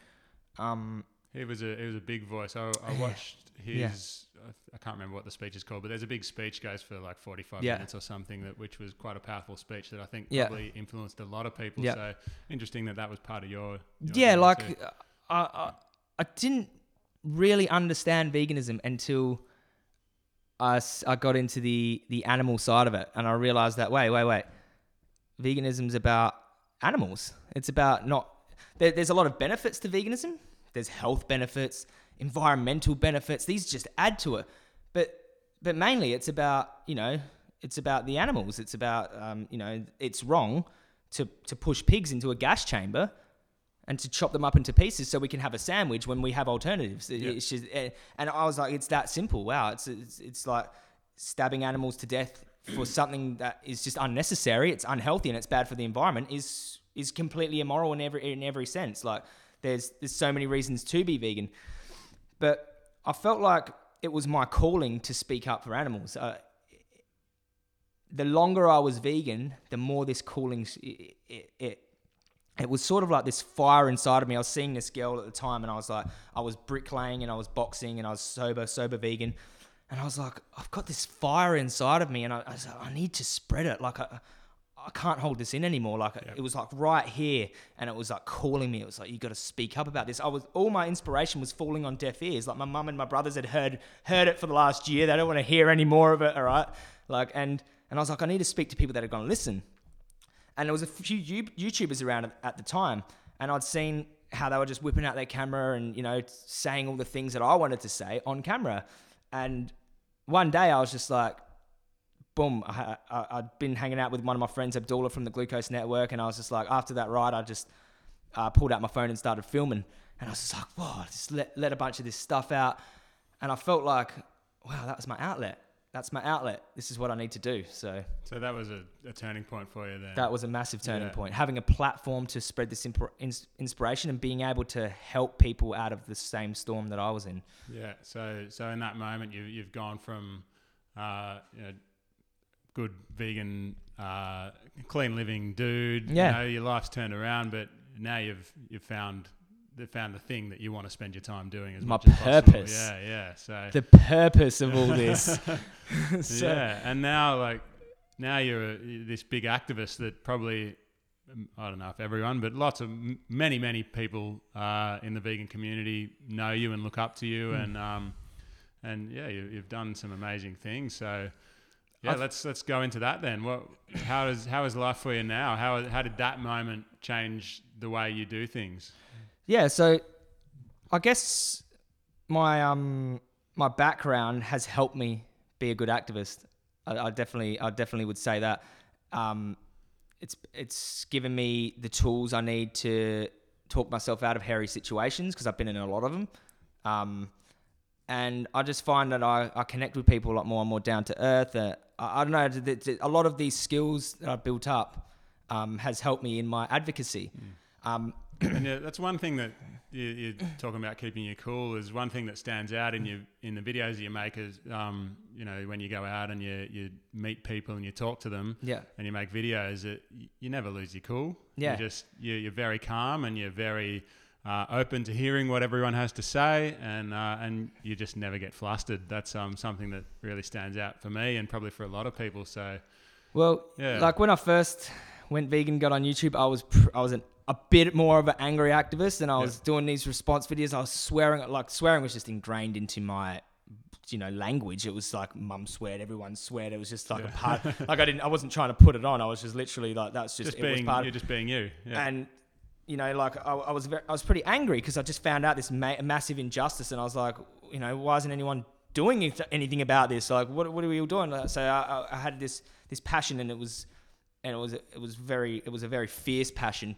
B: Um,
A: He was a he was a big voice. I, I watched
B: Yeah.
A: his. I- can't remember what the speech is called, but there's a big speech goes for like 45
B: Yeah.
A: minutes or something that which was quite a powerful speech that I think
B: Yeah.
A: probably influenced a lot of people.
B: Yeah.
A: So interesting that that was part of your. your
B: yeah, like
A: too.
B: Uh, I, I, I didn't really understand veganism until I, I got into the the animal side of it, and I realized that wait, wait, wait, veganism's about animals. It's about not. There, there's a lot of benefits to veganism. There's health benefits, environmental benefits. These just add to it, but but mainly it's about you know it's about the animals. It's about um, you know it's wrong to to push pigs into a gas chamber and to chop them up into pieces so we can have a sandwich when we have alternatives. It's just, eh, and I was like, it's that simple. Wow, it's, it's it's like stabbing animals to death for something that is just unnecessary. It's unhealthy and it's bad for the environment. Is is completely immoral in every in every sense. Like there's there's so many reasons to be vegan, but I felt like it was my calling to speak up for animals. Uh, the longer I was vegan, the more this calling it, it, it was sort of like this fire inside of me. I was seeing this girl at the time, and I was like, I was bricklaying and I was boxing and I was sober, sober vegan, and I was like, I've got this fire inside of me, and I, I was like, I need to spread it. Like I, I can't hold this in anymore. Like it was like right here, and it was like calling me. It was like you got to speak up about this. I was all my inspiration was falling on deaf ears. Like my mum and my brothers had heard heard it for the last year. They don't want to hear any more of it. All right, like and and I was like, I need to speak to people that are going to listen. And there was a few YouTubers around at- at the time, and I'd seen how they were just whipping out their camera and you know saying all the things that I wanted to say on camera. And one day I was just like, boom, I, I, I'd been hanging out with one of my friends, Abdullah from the Glucose Network, and I was just like, after that ride, I just uh, pulled out my phone and started filming. And I was just like, whoa, just let, let a bunch of this stuff out. And I felt like, wow, that was my outlet. That's my outlet. This is what I need to do. So
A: So that was a, a turning point for you then.
B: that was a massive turning
A: Yeah.
B: point. Having a platform to spread this ins- inspiration and being able to help people out of the same storm that I was in.
A: Yeah. So so in that moment, you you've gone from, uh, you know, good vegan, uh, clean living dude.
B: Yeah.
A: You know, your life's turned around, but now you've you've found found the thing that you want to spend your time doing as
B: My
A: much as possible.
B: purpose.
A: Yeah. Yeah. So.
B: The purpose of all this. so,
A: yeah, and now like now you're a, this big activist that probably I don't know if everyone, but lots of m- many many people uh, in the vegan community know you and look up to you,
B: Mm.
A: and um, and yeah, you, you've done some amazing things. So yeah, let's let's go into that then. What how does how is life for you now? How how did that moment change the way you do things?
B: Yeah, so I guess my um my background has helped me be a good activist. I, I definitely I definitely would say that. Um, it's it's given me the tools I need to talk myself out of hairy situations because I've been in a lot of them. Um, and I just find that I, I connect with people a lot more and more down to earth. Uh, I, I don't know, a lot of these skills that I've built up um, has helped me in my advocacy. Um,
A: and yeah, that's one thing that you, you're talking about keeping you cool is one thing that stands out in you in the videos that you make is um, you know when you go out and you, you meet people and you talk to them
B: yeah.
A: and you make videos that you never lose your cool
B: Yeah.
A: you just you, you're very calm and you're very uh, open to hearing what everyone has to say and uh, and you just never get flustered that's um, something that really stands out for me and probably for a lot of people so
B: Well,
A: Yeah.
B: like when I first went vegan, got on YouTube, I was pr- I was an, a bit more of an angry activist, and I
A: Yeah.
B: was doing these response videos. I was swearing, like swearing was just ingrained into my, you know, language. It was like mum sweared, everyone sweared. It was just like a part. Like I didn't, I wasn't trying to put it on. I was just literally like that's just,
A: just
B: it was
A: being
B: part
A: you're just being you yeah.
B: and you know, like I, I was I was pretty angry because I just found out this ma- massive injustice, and I was like, you know, why isn't anyone doing anything about this? Like, what what are we all doing? So I, I, had this this passion, and it was and it was it was very it was a very fierce passion.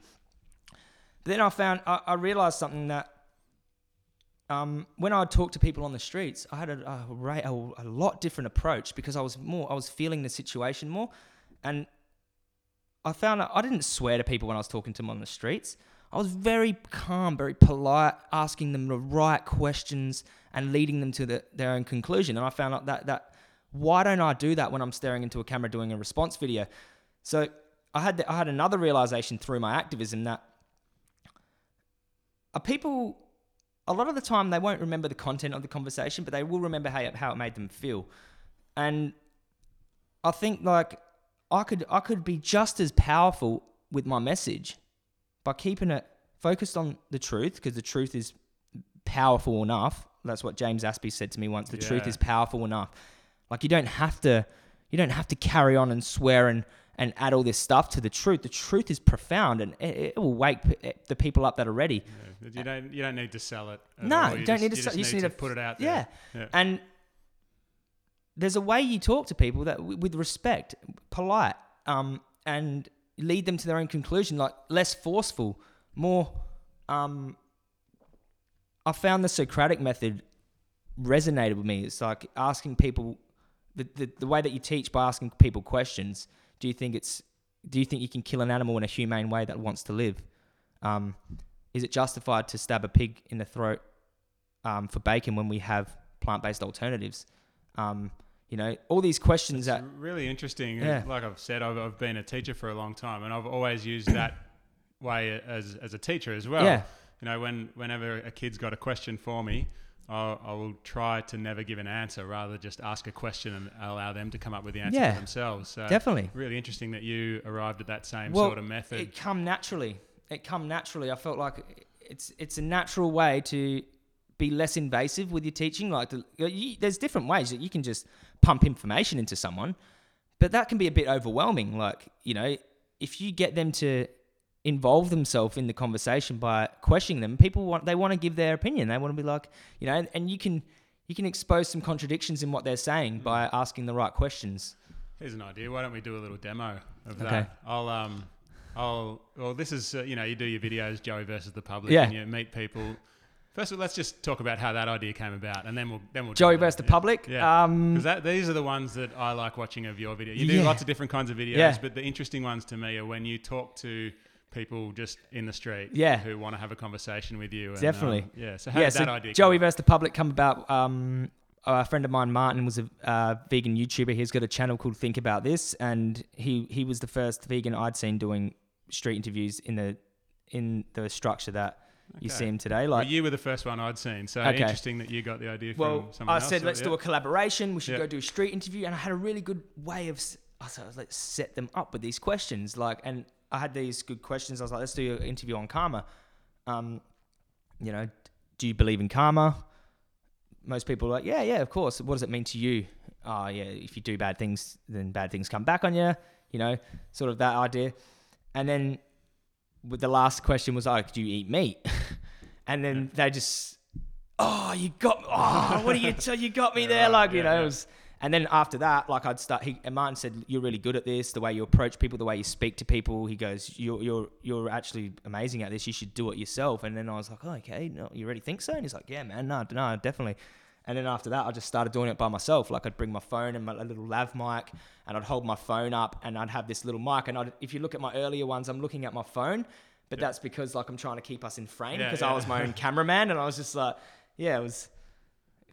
B: But then I found I, I realized something that. Um, when I talked to people on the streets, I had a, a, a lot different approach because I was more I was feeling the situation more, and I found I didn't swear to people when I was talking to them on the streets. I was very calm, very polite, asking them the right questions and leading them to the, their own conclusion. And I found out that that why don't I do that when I'm staring into a camera doing a response video? So I had the, I had another realization through my activism that people a lot of the time they won't remember the content of the conversation, but they will remember how it, how it made them feel. And I think like I could I could be just as powerful with my message by keeping it focused on the truth because the truth is powerful enough. That's what James Aspey said to me once. The truth is powerful enough. Like you don't have to you don't have to carry on and swear and and add all this stuff to the truth. The truth is profound and it, it will wake p- eh, the people up that are ready.
A: Yeah, You don't you don't need to sell it.
B: No,
A: all.
B: you
A: You
B: don't
A: just-
B: need to
A: you
B: sell-
A: just
B: you just
A: need
B: need
A: to
B: to-
A: put it out
B: Yeah.
A: Yeah.
B: And there's a way you talk to people that with respect, polite, um, and lead them to their own conclusion, like less forceful, more. Um, I found the Socratic method resonated with me. It's like asking people the, the, the way that you teach by asking people questions. Do you think it's do you think you can kill an animal in a humane way that wants to live? Um, is it justified to stab a pig in the throat um, for bacon when we have plant-based alternatives? Um, you know, all these questions
A: It's
B: that
A: really interesting.
B: Yeah.
A: Like I've said, I've, I've been a teacher for a long time, and I've always used that way as as a teacher as well.
B: Yeah.
A: You know, when whenever a kid's got a question for me, I'll, I will try to never give an answer, rather just ask a question and allow them to come up with the answer
B: Yeah.
A: for themselves. So
B: Definitely.
A: really interesting that you arrived at that same
B: Well,
A: sort of method.
B: It come naturally. It come naturally. I felt like it's it's a natural way to be less invasive with your teaching. Like the, you, there's different ways that you can just pump information into someone, but that can be a bit overwhelming. Like you know, if you get them to involve themselves in the conversation by questioning them, people want they want to give their opinion. They want to be like you know, and, and you can you can expose some contradictions in what they're saying by asking the right questions.
A: Here's an idea. Why don't we do a little demo of
B: Okay.
A: that? I'll um, I'll well, this is uh, you know you do your videos, Joey versus the public,
B: Yeah.
A: and you meet people. First of all, let's just talk about how that idea came about, and then we'll then we'll
B: Joey versus the
A: Yeah.
B: public.
A: Yeah.
B: Um,
A: that these are the ones that I like watching of your video. You do
B: Yeah.
A: lots of different kinds of videos,
B: Yeah.
A: but the interesting ones to me are when you talk to people just in the street,
B: Yeah.
A: who want to have a conversation with you. And,
B: Definitely.
A: um, yeah. So how
B: yeah,
A: did
B: so
A: that idea?
B: Joey versus the public come about. Um, a friend of mine, Martin, was a uh, vegan YouTuber. He's got a channel called Think About This, and he he was the first vegan I'd seen doing street interviews in the in the structure that you see him today.
A: Well,
B: Like,
A: you were the first one I'd seen, so
B: Okay.
A: interesting that you got the idea
B: well,
A: from someone
B: I
A: else.
B: said
A: so,
B: let's
A: yeah.
B: do a collaboration. We should go do a street interview, and I had a really good way of I said let's set them up with these questions. Like, and I had these good questions. I was like, let's do an interview on karma. Um, you know, do you believe in karma? Most people are like, yeah, yeah, of course. What does it mean to you? Oh, yeah, if you do bad things, then bad things come back on you. You know, sort of that idea. And then the last question was, oh, do you eat meat? and then they just, oh, you got, oh, what do you, so you got me there, like you know. It was, and then after that, like I'd start. He and Martin said, "You're really good at this. The way you approach people, the way you speak to people." He goes, "You're you're you're actually amazing at this. You should do it yourself." And then I was like, oh, "Okay, no, you really think so?" And he's like, "Yeah, man, no, no, definitely." And then after that, I just started doing it by myself. Like I'd bring my phone and my a little lav mic, and I'd hold my phone up, and I'd have this little mic. And I'd, if you look at my earlier ones, I'm looking at my phone, but
A: Yeah.
B: that's because like I'm trying to keep us in frame because
A: yeah.
B: I was my own cameraman, and I was just like, yeah, it was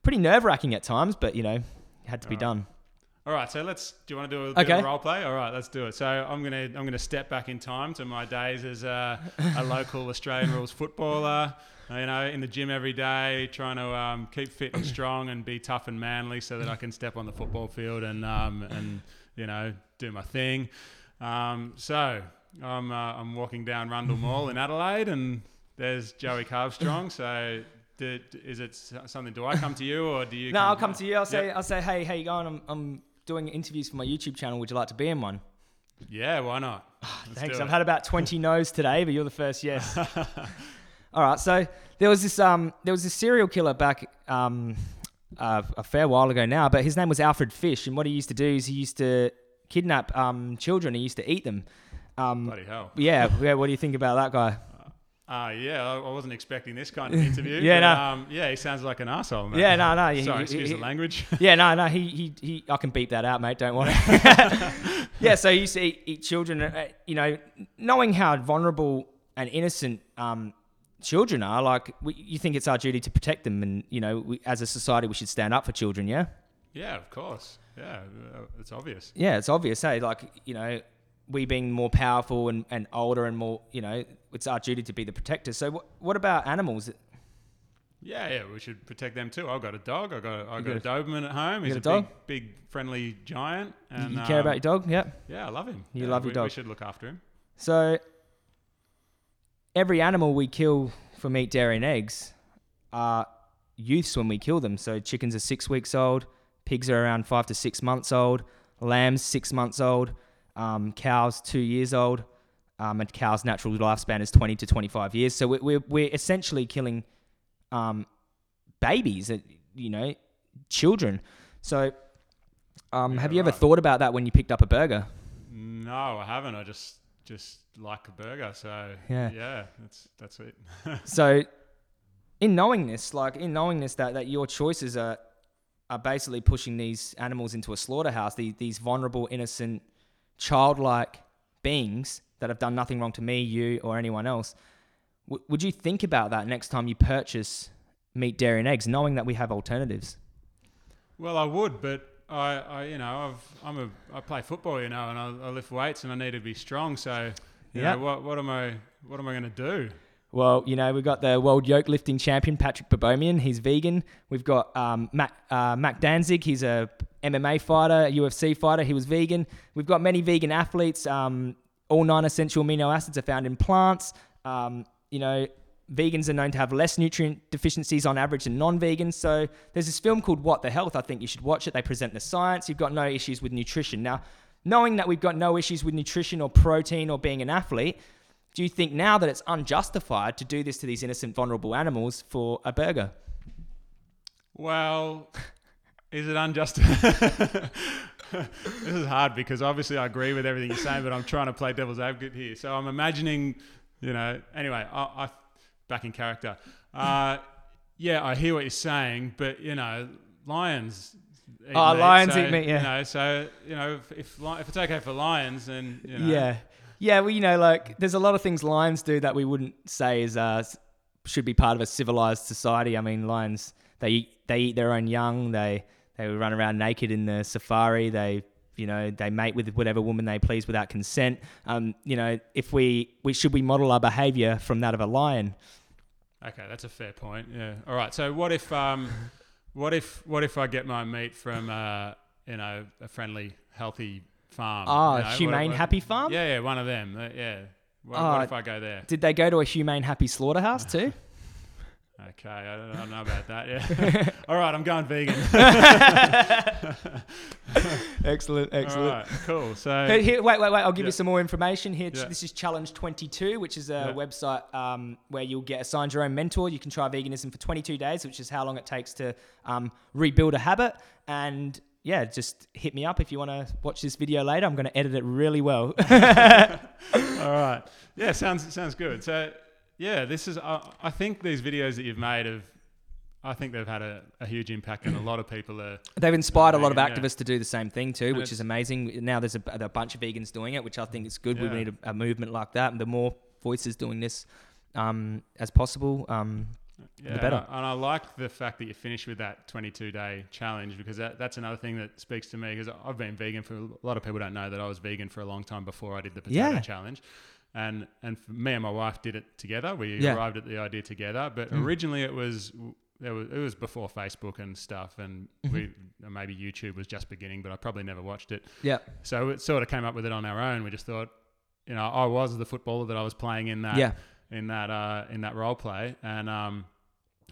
B: pretty nerve wracking at times, but you know, it had to be
A: Alright.
B: done.
A: All right, so let's. Do you want to do a bit
B: Okay.
A: of role play? All right, let's do it. So I'm gonna I'm gonna step back in time to my days as a, a local Australian rules footballer. You know, in the gym every day, trying to um, keep fit and strong and be tough and manly, so that I can step on the football field and um, and you know do my thing. Um, so I'm uh, I'm walking down Rundle Mall in Adelaide, and there's Joey Carbstrong. So. Did, is it something? Do I come to you or do you?
B: No, I'll come to you. I'll say,
A: Yep.
B: I'll say, hey, how you going? I'm, I'm doing interviews for my YouTube channel. Would you like to be in one?
A: Yeah, why not? Let's
B: Thanks. I've
A: it.
B: had about 20 no's today, but you're the first yes. All right. So there was this um there was this serial killer back um uh, a fair while ago now, but his name was Alfred Fish, and what he used to do is he used to kidnap um children. He used to eat them. Um,
A: Bloody hell.
B: yeah, yeah. What do you think about that guy?
A: Ah, yeah, I I wasn't expecting this kind of interview.
B: Yeah,
A: but,
B: no.
A: um, yeah, he sounds like an asshole, man.
B: Yeah, no, no. he-
A: Sorry,
B: he-
A: excuse
B: he-
A: the language.
B: Yeah, no, no. He, he, he. I can beep that out, mate. Don't worry. yeah. So you see, eat children. Uh, you know, knowing how vulnerable and innocent um, children are, like we, you think it's our duty to protect them, and you know, we, as a society, we should stand up for children. Yeah.
A: yeah, of course. Yeah, uh, it's obvious.
B: Yeah, it's obvious. Hey, like you know, we being more powerful and, and older and more, you know, it's our duty to be the protectors. So what, what about animals?
A: Yeah, yeah, we should protect them too. I've got a dog. I've got, I've
B: You
A: got a Doberman at home. He's a,
B: a
A: big, big, friendly giant.
B: You-
A: And,
B: you care about
A: um,
B: your dog? Yeah.
A: Yeah, I love him.
B: You
A: Yeah,
B: love your dog.
A: We should look after him.
B: So every animal we kill for meat, dairy, and eggs are youths when we kill them. So chickens are six weeks old, pigs are around five to six months old, lambs six months old, um, cows two years old, um, and cows' natural lifespan is twenty to twenty-five years. So we're we're, we're essentially killing um, babies, uh, you know, children. So. Um,
A: Yeah,
B: have you ever
A: right.
B: thought about that when you picked up a burger?
A: No, I haven't. I just just like a burger. So
B: Yeah.
A: yeah, that's that's it.
B: So, in knowing this, like in knowing this, that, that your choices are are basically pushing these animals into a slaughterhouse. These these vulnerable, innocent, childlike beings that have done nothing wrong to me, you, or anyone else. W- would you think about that next time you purchase meat, dairy, and eggs, knowing that we have alternatives?
A: Well, I would, but I, I you know, I've, I'm a, I play football, you know, and I, I lift weights and I need to be strong. So, you
B: Yeah.
A: know, what, what am I, what am I going to do?
B: Well, you know, we've got the world yoke lifting champion, Patrik Baboumian. He's vegan. We've got um, Mac, uh, Mac Danzig. He's a MMA fighter, UFC fighter. He was vegan. We've got many vegan athletes. Um, all nine essential amino acids are found in plants. Um, you know, vegans are known to have less nutrient deficiencies on average than non-vegans. So there's this film called What the Health. I think you should watch it. They present the science. You've got no issues with nutrition. Now, knowing that we've got no issues with nutrition or protein or being an athlete, do you think now that it's unjustified to do this to these innocent, vulnerable animals for a burger?
A: Well, is it unjustified? this is hard because obviously I agree with everything you're saying, but I'm trying to play devil's advocate here. So I'm imagining, you know, anyway, I, I back in character. Uh, yeah, I hear what you're saying, but you know, lions. Eat
B: Oh,
A: meat,
B: lions
A: so,
B: eat meat, yeah.
A: You know, so you know, if if, if it's okay for lions, then you know,
B: Yeah. Yeah, well, you know, like there's a lot of things lions do that we wouldn't say is uh, should be part of a civilized society. I mean, lions they eat they eat their own young. They they run around naked in the safari. They you know they mate with whatever woman they please without consent. Um, you know, if we we should we model our behavior from that of a lion?
A: Okay, that's a fair point. Yeah. All right. So what if um, what if what if I get my meat from uh, you know, a friendly, healthy farm?
B: Ah,
A: you know,
B: humane,
A: what-
B: happy farm.
A: Yeah, yeah, one of them. Uh, yeah. What,
B: Ah,
A: what if I go there?
B: Did they go to a humane, happy slaughterhouse too?
A: Okay, I don't, I don't know about that. Yeah. All right, I'm going vegan.
B: excellent, excellent.
A: All right, cool. So
B: Here, here- wait, wait, wait. I'll give
A: Yeah.
B: you some more information here.
A: Yeah.
B: This is Challenge 22, which is a
A: Yeah.
B: website um, where you'll get assigned your own mentor. You can try veganism for 22 days, which is how long it takes to um, rebuild a habit. And yeah, just hit me up if you want to watch this video later. I'm going to edit it really well.
A: all right, yeah, sounds sounds good. So yeah, this is. I I think these videos that you've made have. I think they've had a, a huge impact, and a lot of people are.
B: They've inspired a lot of
A: Vegan, yeah.
B: activists to do the same thing too,
A: And
B: which is amazing. Now there's a, a bunch of vegans doing it, which I think is good. We need a, a movement like that. And the more voices doing this um, as possible, um,
A: Yeah,
B: the better.
A: And I, and I like the fact that you finished with that 22 day challenge because that, that's another thing that speaks to me because I've been vegan for a lot of people don't know that I was vegan for a long time before I did the potato
B: Yeah.
A: challenge. And and me and my wife did it together. We
B: Yeah.
A: arrived at the idea together, but
B: Mm.
A: originally it was there was it was before Facebook and stuff, and
B: Mm-hmm.
A: we maybe YouTube was just beginning, but I probably never watched it.
B: yeah,
A: So it sort of came up with it on our own. We just thought, you know, I was the footballer that I was playing in that
B: yeah.
A: in that uh, in that role play, and um,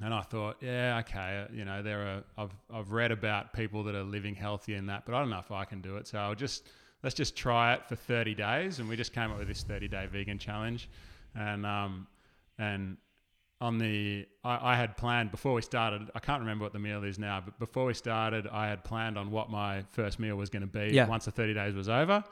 A: and I thought, yeah, okay, uh, you know, there are I've I've read about people that are living healthy in that, but I don't know if I can do it. So I'll just let's just try it for 30 days, and we just came up with this 30 day vegan challenge, and um, and on the I, I had planned before we started. I can't remember what the meal is now, but before we started, I had planned on what my first meal was going to be
B: Yeah.
A: once the 30 days was over.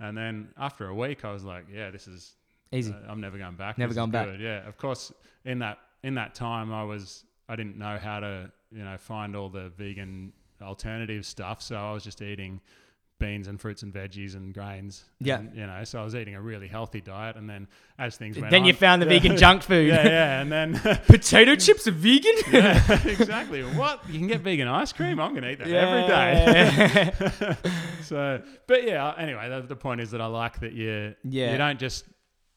A: And then after a week, I was like, "Yeah, this is
B: Easy.
A: uh, I'm never going back.
B: Never
A: This is
B: going back.
A: good. Yeah, of course. In that in that time, I was I didn't know how to you know find all the vegan alternative stuff, so I was just eating beans and fruits and veggies and grains.
B: Yeah.
A: and, you know, so I was eating a really healthy diet, and then as things went
B: Then you found the
A: Yeah.
B: vegan junk food.
A: yeah, yeah, and then
B: Potato chips are vegan?
A: yeah, exactly. What you can get vegan ice cream? I'm gonna eat that every day.
B: day.
A: so, but yeah. Anyway, the, the point is that I like that you
B: Yeah.
A: you don't just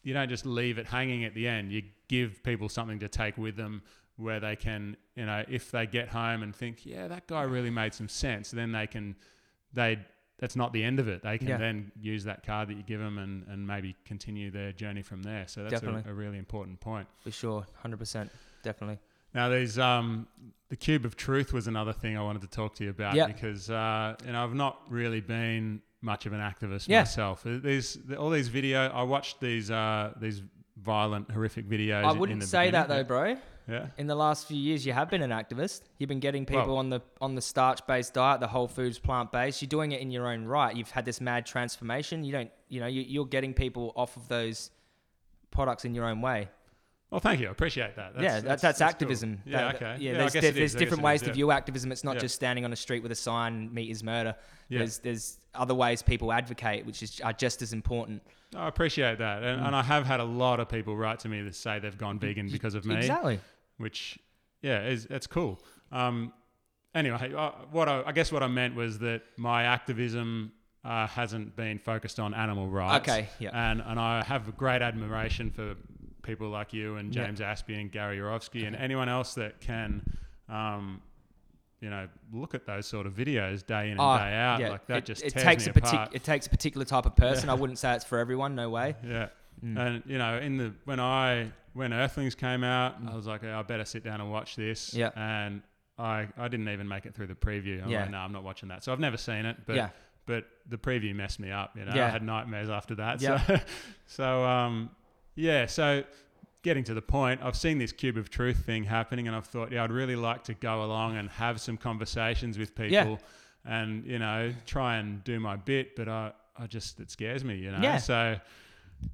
A: you don't just leave it hanging at the end. You give people something to take with them where they can, you know, if they get home and think, yeah, that guy really made some sense, then they can they that's not the end of it. They can
B: Yeah.
A: then use that card that you give them and, and maybe continue their journey from there. So that's a, a really important point.
B: For sure. 100%. Definitely.
A: Now, there's um, the cube of truth was another thing I wanted to talk to you about
B: Yeah.
A: because uh, you know I've not really been much of an activist
B: Yeah.
A: myself. Uh, There's all these video. I watched these uh, these violent, horrific videos.
B: I wouldn't say that though, bro.
A: Yeah.
B: In the last few years, you have been an activist. You've been getting people
A: Well-
B: on the on the starch-based diet, the whole foods plant-based. You're doing it in your own right. You've had this mad transformation. You don't, you know, you, you're getting people off of those products in your own way.
A: Well, thank you. I appreciate that.
B: yeah, that's, that's,
A: cool.
B: activism.
A: Yeah.
B: That-
A: okay. Yeah.
B: Yeah, there's, di- there's different ways
A: is,
B: to view activism. It's not
A: Yeah.
B: just standing on a street with a sign, meat is murder.
A: Yeah.
B: There's there's other ways people advocate, which is are just as important.
A: I appreciate that,
B: Mm.
A: and, and I have had a lot of people write to me that say they've gone vegan because of me.
B: Exactly.
A: which yeah is that's cool um anyway uh, what I, I guess what i meant was that my activism uh, hasn't been focused on animal rights
B: Okay, yeah.
A: and and i have great admiration for people like you and
B: Yeah.
A: James Aspey and Gary Yourofsky and anyone else that can, um, you know, look at those sort of videos day in and
B: Oh,
A: day out.
B: yeah,
A: Like that
B: it,
A: just
B: it takes a partic-
A: apart.
B: it takes a particular type of person. I wouldn't say it's for everyone. No way.
A: Yeah.
B: Mm.
A: And you know, in the when I when Earthlings came out, I was like, "Oh, I better sit down and watch this.
B: Yeah.
A: And I I didn't even make it through the preview. I'm
B: Yeah.
A: like, no, I'm not watching that. So I've never seen it, but
B: yeah.
A: but the preview messed me up. You know,
B: Yeah.
A: I had nightmares after that.
B: Yeah.
A: So so um yeah. So getting to the point, I've seen this cube of truth thing happening, and I've thought, yeah, I'd really like to go along and have some conversations with people,
B: Yeah.
A: and you know, try and do my bit. But I I just it scares me. You know.
B: Yeah.
A: So.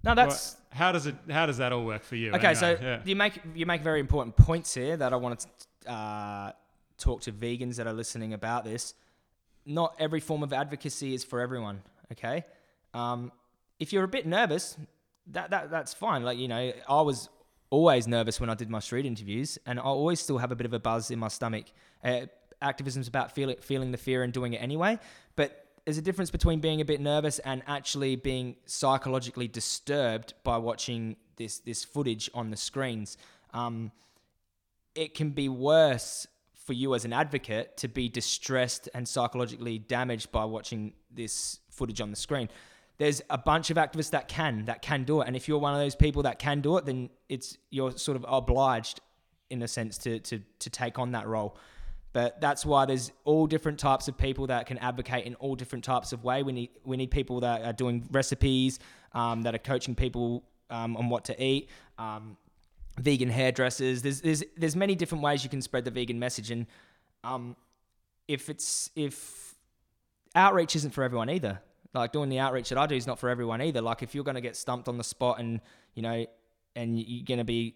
B: No, that's
A: Well, how does it? How does that all work for you?
B: Okay,
A: anyway?
B: so
A: yeah.
B: you make you make very important points here that I want to uh, talk to vegans that are listening about this. Not every form of advocacy is for everyone. Okay, um, if you're a bit nervous, that, that that's fine. Like you know, I was always nervous when I did my street interviews, and I always still have a bit of a buzz in my stomach. Uh, activism's about feeling the fear and doing it anyway, but there's a difference between being a bit nervous and actually being psychologically disturbed by watching this this footage on the screens. Um, it can be worse for you as an advocate to be distressed and psychologically damaged by watching this footage on the screen. There's a bunch of activists that can that can do it, and if you're one of those people that can do it, then it's you're sort of obliged, in a sense, to to to take on that role. But that's why there's all different types of people that can advocate in all different types of way. We need we need people that are doing recipes, um, that are coaching people um, on what to eat. Um, vegan hairdressers. There's there's there's many different ways you can spread the vegan message, and um, if it's if outreach isn't for everyone either. Like doing the outreach that I do is not for everyone either. Like if you're going to get stumped on the spot and you know, and you're going to be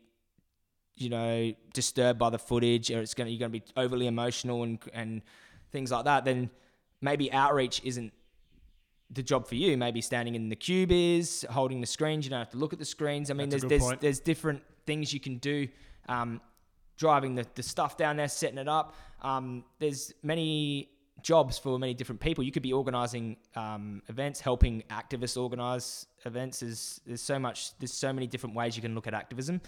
B: you know disturbed by the footage or it's going to you're going to be overly emotional and and things like that then maybe outreach isn't the job for you. Maybe standing in the cube is holding the screens you don't have to look at the screens. I mean
A: That's
B: there's there's there's different things you can do um, driving the, the stuff down there setting it up. Um, there's many jobs for many different people you could be organizing um, events helping activists organize events there's, there's so much there's so many different ways you can look at activism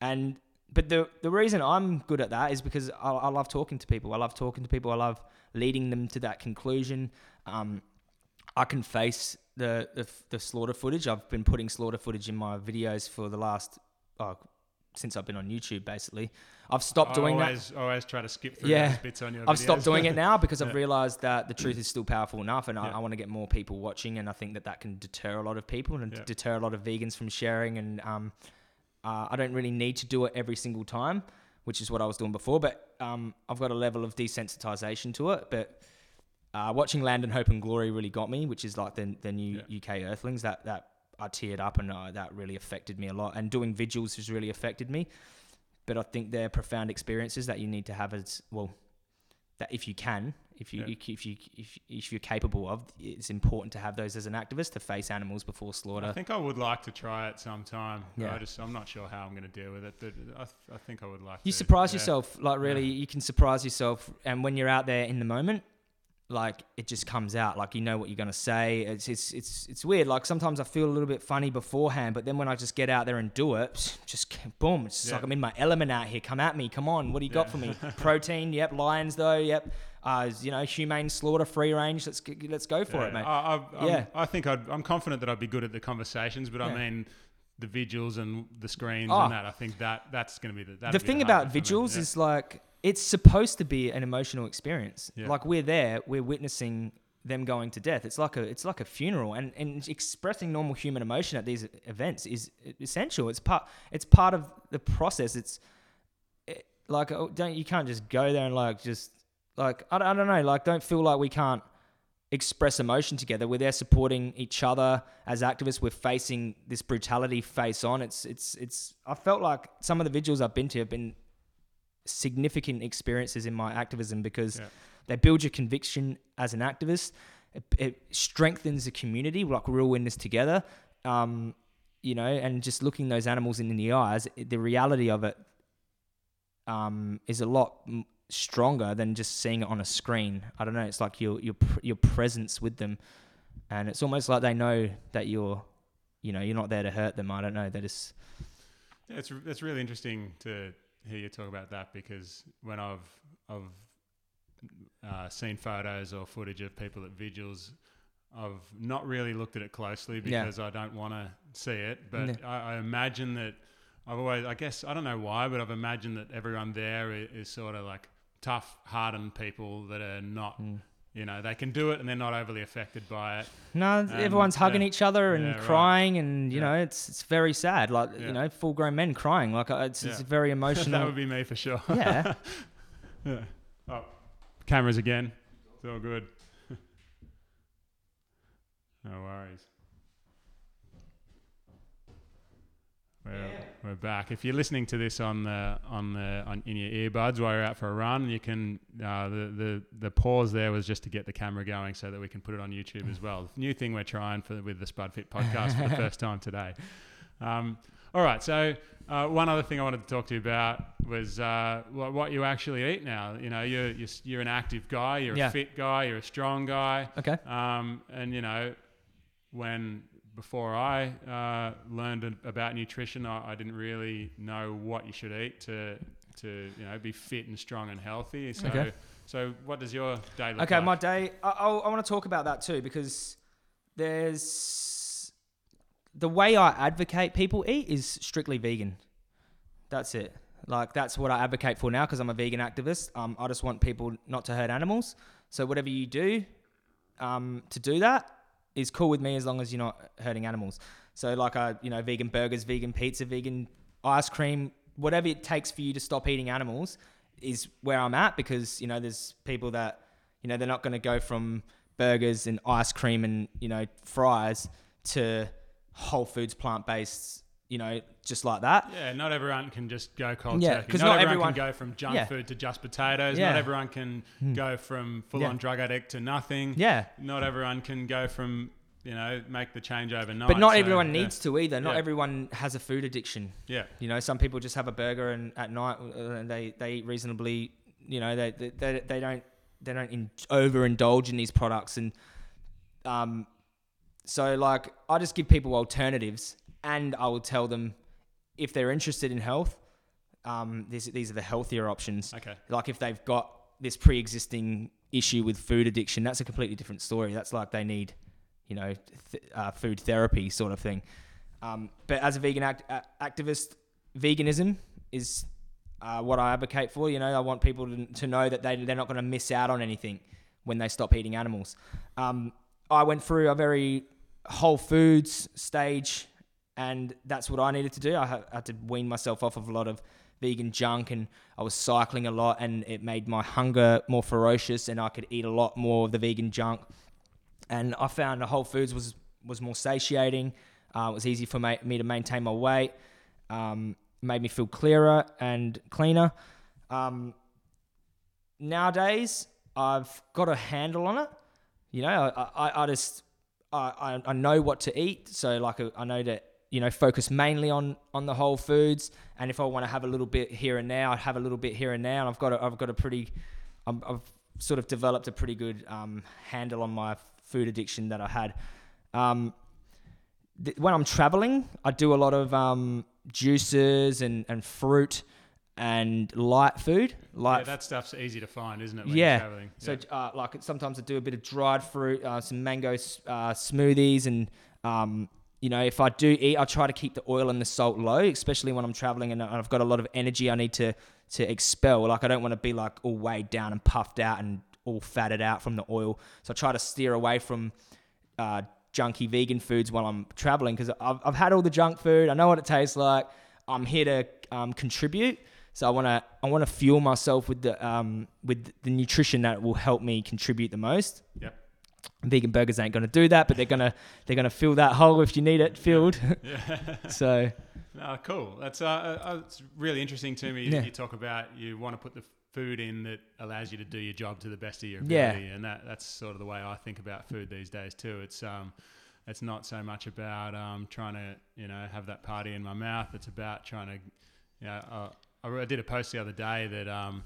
B: and but the the reason I'm good at that is because I, I love talking to people. I love talking to people. I love leading them to that conclusion. Um, I can face the, the the slaughter footage. I've been putting slaughter footage in my videos for the last oh, since I've been on YouTube. Basically, I've stopped
A: I
B: doing that.
A: always, always try to skip through
B: Yeah.
A: those bits on your
B: I've stopped doing it now because I've realized that the truth is still powerful enough, and I,
A: Yeah.
B: I want to get more people watching, and I think that that can deter a lot of people and
A: Yeah.
B: deter a lot of vegans from sharing. And um, uh, I don't really need to do it every single time, which is what I was doing before. But um, I've got a level of desensitization to it. But uh, watching Land of Hope and Glory really got me, which is like the the new UK Earthlings. That that I teared up, and uh, that really affected me a lot. And doing vigils has really affected me. But I think they're profound experiences that you need to have as well. That if you can, if you
A: Yeah.
B: if you if, if you're capable of, it's important to have those as an activist to face animals before slaughter.
A: I think I would like to try it sometime.
B: Yeah.
A: I just I'm not sure how I'm going to deal with it, but I, th- I think I would like.
B: You
A: to.
B: surprise
A: Yeah.
B: yourself, like really, you can surprise yourself, and when you're out there in the moment, like it just comes out, like you know what you're gonna say. It's it's it's it's weird. Like sometimes I feel a little bit funny beforehand, but then when I just get out there and do it, just boom, it's
A: Yeah.
B: like I'm in my element out here. Come at me, come on, what do you got
A: Yeah.
B: for me? Protein, yep. Lions though, yep. Uh, you know, humane slaughter, free range. Let's let's go for
A: Yeah.
B: it, mate.
A: I, I,
B: Yeah.
A: I think I'd, I'm confident that I'd be good at the conversations, but. I mean, the vigils and the screens
B: Oh.
A: and that. I think that that's going to be the.
B: the thing
A: hard
B: about
A: bit for me.
B: vigils
A: Yeah.
B: is like it's supposed to be an emotional experience.
A: Yeah.
B: Like we're there, we're witnessing them going to death. It's like a it's like a funeral, and and expressing normal human emotion at these events is essential. It's part it's part of the process. It's it, like oh, don't you can't just go there and like just like I, don't- I don't know like don't feel like we can't express emotion together. We're there supporting each other as activists. We're facing this brutality face on. It's it's it's. I felt like some of the vigils I've been to have been significant experiences in my activism because
A: Yeah.
B: they build your conviction as an activist. It, it strengthens the community. Like we're all in this together. Um, you know, and just looking those animals in the eyes, the reality of it um, is a lot m- stronger than just seeing it on a screen. I don't know. It's like your your pr- your presence with them, and it's almost like they know that you're, you know, you're not there to hurt them. I don't know. They just
A: Yeah, it's it's really interesting to hear you talk about that because when I've I've uh, seen photos or footage of people at vigils, I've not really looked at it closely
B: Yeah.
A: because I don't want to see it. But
B: Yeah.
A: I, I imagine that I've always, I guess, I don't know why, but I've imagined that everyone there is, is sort of like tough, hardened people that are not,
B: Mm.
A: You know, they can do it and they're not overly affected by it.
B: No, everyone's hugging
A: yeah.
B: each other and
A: Yeah, right.
B: crying, and you
A: Yeah.
B: know, it's it's very sad. Like you know, full grown men crying. Like uh, it's, it's very
A: that would be me for sure.
B: yeah.
A: Yeah. Oh, cameras again. It's all good. no worries. We're, we're back. If you're listening to this on the on the on in your earbuds while you're out for a run, you can uh, the the the pause there was just to get the camera going so that we can put it on YouTube as well. New thing we're trying for with the Spud Fit podcast for the first time today. Um, all right, so uh, one other thing I wanted to talk to you about was uh, what, what you actually eat now. You know, you're you're, you're an active guy, you're
B: Yeah.
A: a fit guy, you're a strong guy,
B: Okay.
A: um, and you know when before I uh, learned about nutrition, I, I didn't really know what you should eat to to you know be fit and strong and healthy. So
B: Okay.
A: so what does your day look
B: Okay,
A: like?
B: Okay, my day. I, I, I want to talk about that too because there's the way I advocate people eat is strictly vegan. That's it. Like that's what I advocate for now because I'm a vegan activist. Um, I just want people not to hurt animals. So whatever you do, um, to do that is cool with me as long as you're not hurting animals. So like I, you know, vegan burgers, vegan pizza, vegan ice cream, whatever it takes for you to stop eating animals is where I'm at because you know there's people that you know they're not going to go from burgers and ice cream and you know fries to whole foods plant based you know just like that
A: Yeah, not everyone can just go cold
B: Yeah,
A: turkey. Not,
B: not
A: everyone,
B: everyone-
A: can go from junk
B: Yeah.
A: food to just potatoes.
B: Yeah.
A: Not everyone can go from full on drug addict to nothing.
B: yeah
A: Not everyone can go from you know make the change overnight.
B: but not
A: So,
B: everyone needs to either not everyone has a food addiction
A: Yeah,
B: you know some people just have a burger and at night uh, and they they eat reasonably you know they they, they, they don't they don't in, overindulge in these products and um so like i just give people alternatives and i will tell them if they're interested in health um these, these are the healthier options.
A: Okay.
B: like if they've got this pre-existing issue with food addiction that's a completely different story. That's like they need you know th- uh, food therapy sort of thing. Um, but as a vegan act- a- activist veganism is uh, what i advocate for. You know i want people to, to know that they, they're not going to miss out on anything when they stop eating animals. Um, i went through a very whole foods stage and that's what i needed to do i had to wean myself off of a lot of vegan junk and I was cycling a lot and it made my hunger more ferocious and I could eat a lot more of the vegan junk. And I found the Whole Foods was was more satiating. Uh, it was easy for ma- me to maintain my weight. Um, made me feel clearer and cleaner. Um, nowadays, I've got a handle on it. You know, I, I, I just I, I, know what to eat. So like I know that you know focus mainly on on the whole foods. And if I want to have a little bit here and now, I have a little bit here and now. And I've got a, I've got a pretty I'm, I've sort of developed a pretty good um, handle on my food addiction that I had. Um, th- when I'm traveling, I do a lot of um, juices and, and fruit and light food. Light
A: yeah, that stuff's easy to find, isn't it? When
B: Yeah. So uh, like sometimes I do a bit of dried fruit, uh, some mango uh, smoothies, and um, you know if I do eat, I try to keep the oil and the salt low, especially when I'm traveling and I've got a lot of energy I need to to expel. Like I don't want to be like all weighed down and puffed out and all fatted out from the oil. So I try to steer away from uh, junky vegan foods while I'm traveling because I've, I've had all the junk food. I know what it tastes like. I'm here to um, contribute. So I want to I want to fuel myself with the um, with the nutrition that will help me contribute the most.
A: Yep.
B: Vegan burgers ain't going to do that, but they're gonna they're gonna fill that hole if you need it filled.
A: Yeah.
B: so
A: No, cool. That's uh, uh, it's really interesting to me.
B: Yeah.
A: You talk about you want to put the food in that allows you to do your job to the best of your
B: Yeah.
A: ability, and that that's sort of the way I think about food these days too. It's um, it's not so much about um, trying to you know have that party in my mouth. It's about trying to, you know, uh, I, I did a post the other day that um,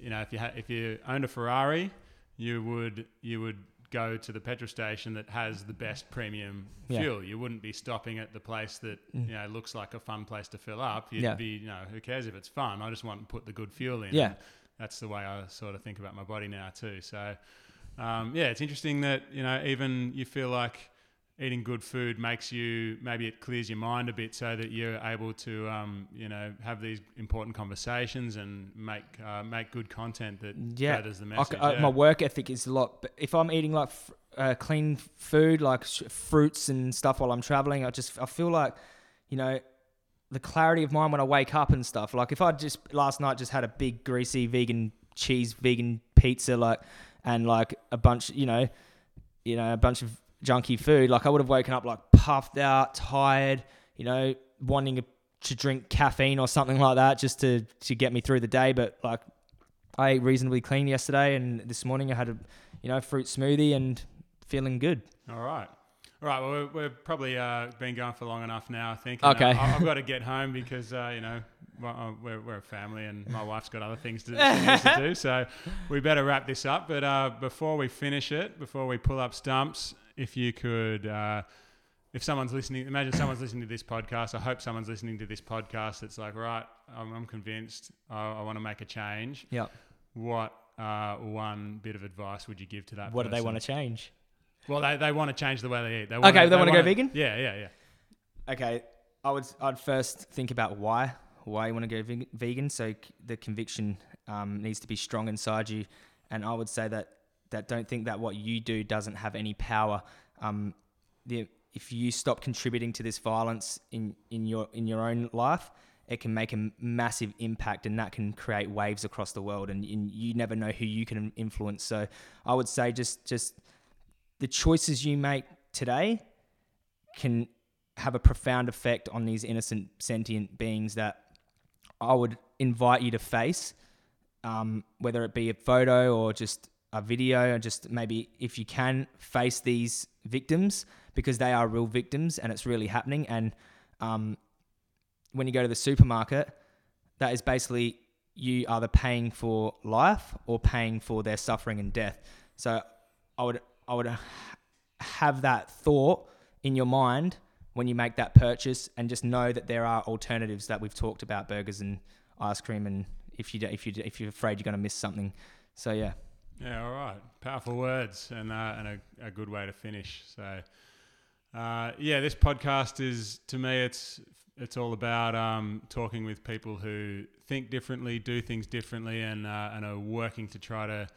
A: you know if you ha- if you owned a Ferrari, you would you would go to the petrol station that has the best premium
B: Yeah.
A: fuel. You wouldn't be stopping at the place that
B: Mm.
A: you know looks like a fun place to fill up. You'd
B: Yeah.
A: be, you know, who cares if it's fun? I just want to put the good fuel in.
B: Yeah.
A: And that's the way I sort of think about my body now too. So, um, yeah, it's interesting that you know even you feel like eating good food makes you maybe it clears your mind a bit so that you're able to um, you know have these important conversations and make uh, make good content that
B: Yeah.
A: furthers the
B: I
A: message.
B: c- I-
A: yeah.
B: My work ethic is a lot. But if I'm eating like f- uh, clean food, like sh- fruits and stuff while I'm traveling, I just I feel like, you know, the clarity of mind when I wake up and stuff. Like if I just last night just had a big greasy vegan cheese vegan pizza, like and like a bunch, you know, you know, a bunch of junky food, like I would have woken up like puffed out, tired, you know, wanting to drink caffeine or something like that just to to get me through the day. But like I ate reasonably clean yesterday, and this morning I had a, you know, fruit smoothie and feeling good.
A: All right. All right. Well, we're, we're probably uh, been going for long enough now. I think. And,
B: Okay.
A: uh, I've got to get home because uh, you know uh, we're, we're a family and my wife's got other things to, she to do. So we better wrap this up. But uh, before we finish it, before we pull up stumps, if you could. Uh, if someone's listening, imagine someone's listening to this podcast. I hope someone's listening to this podcast. That's like, right, I'm, I'm convinced. I, I want to make a change.
B: Yeah.
A: What uh, one bit of advice would you give to that?
B: What do they want to change?
A: Well, they, they want to change the way they eat. They
B: Okay, they wanna go vegan?
A: Yeah, yeah, yeah.
B: Okay, I would I'd first think about why why you want to go vegan. So the conviction um, needs to be strong inside you, and I would say that that don't think that what you do doesn't have any power. Um, the if you stop contributing to this violence in in your in your own life, it can make a massive impact, and that can create waves across the world. And, and you never know who you can influence. So I would say just just the choices you make today can have a profound effect on these innocent sentient beings that I would invite you to face, um, whether it be a photo or just a video, just maybe if you can face these victims because they are real victims and it's really happening. And um, when you go to the supermarket, that is basically you either paying for life or paying for their suffering and death. So I would I would have that thought in your mind when you make that purchase and just know that there are alternatives that we've talked about burgers and ice cream and if you if you if you're afraid you're going to miss something so yeah
A: Yeah, all right. Powerful words and, uh, and a, a good way to finish. So, uh, yeah, this podcast is, to me, it's, it's all about um, talking with people who think differently, do things differently, and, uh, and are working to try to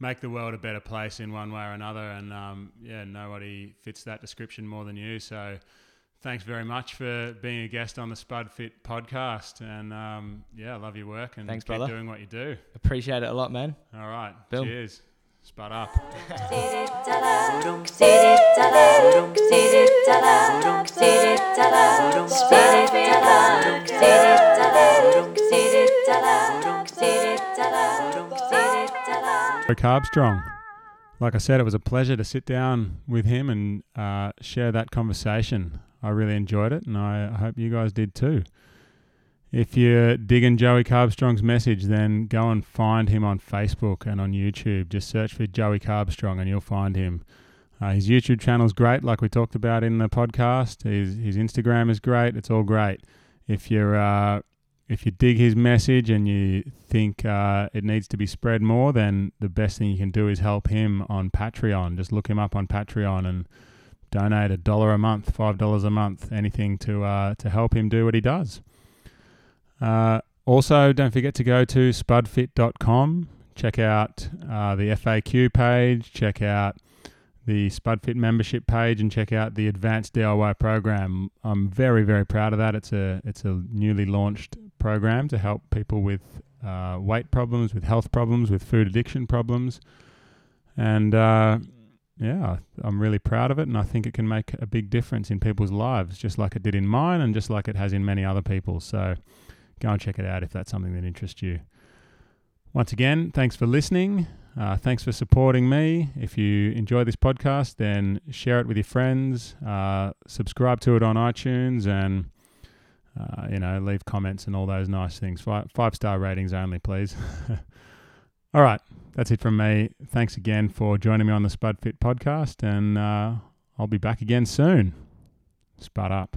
A: make the world a better place in one way or another. And um, yeah, nobody fits that description more than you. So, thanks very much for being a guest on the Spud Fit podcast. And um, yeah, I love your work and
B: Thanks,
A: keep
B: brother.
A: doing what you do.
B: appreciate it a lot man
A: All right.
B: Bill.
A: Cheers. Spud up. Eric Carbstrong. Like I said, it was a pleasure to sit down with him and uh, share that conversation. I really enjoyed it, and I hope you guys did too. If you're digging Joey Carbstrong's message, then go and find him on Facebook and on YouTube. Just search for Joey Carbstrong and you'll find him. Uh, his YouTube channel is great, like we talked about in the podcast. His, his Instagram is great. It's all great. If you're uh, if you dig his message and you think uh, it needs to be spread more, then the best thing you can do is help him on Patreon. Just look him up on Patreon and donate a dollar a month, five dollars a month, anything to uh, to help him do what he does. Uh, also, don't forget to go to spudfit.com. Check out uh, the FAQ page. Check out the SpudFit membership page, and check out the Advanced DIY program. I'm very, very proud of that. It's a it's a newly launched program to help people with uh, weight problems, with health problems, with food addiction problems, and uh, yeah, I'm really proud of it, and I think it can make a big difference in people's lives, just like it did in mine, and just like it has in many other people's. So go and check it out if that's something that interests you. Once again, thanks for listening. Uh, thanks for supporting me. If you enjoy this podcast, then share it with your friends. Uh, subscribe to it on iTunes, and uh, you know, leave comments and all those nice things. Five, five star ratings only, please. All right, that's it from me. Thanks again for joining me on the Spud Fit podcast, and uh, I'll be back again soon. Spud up.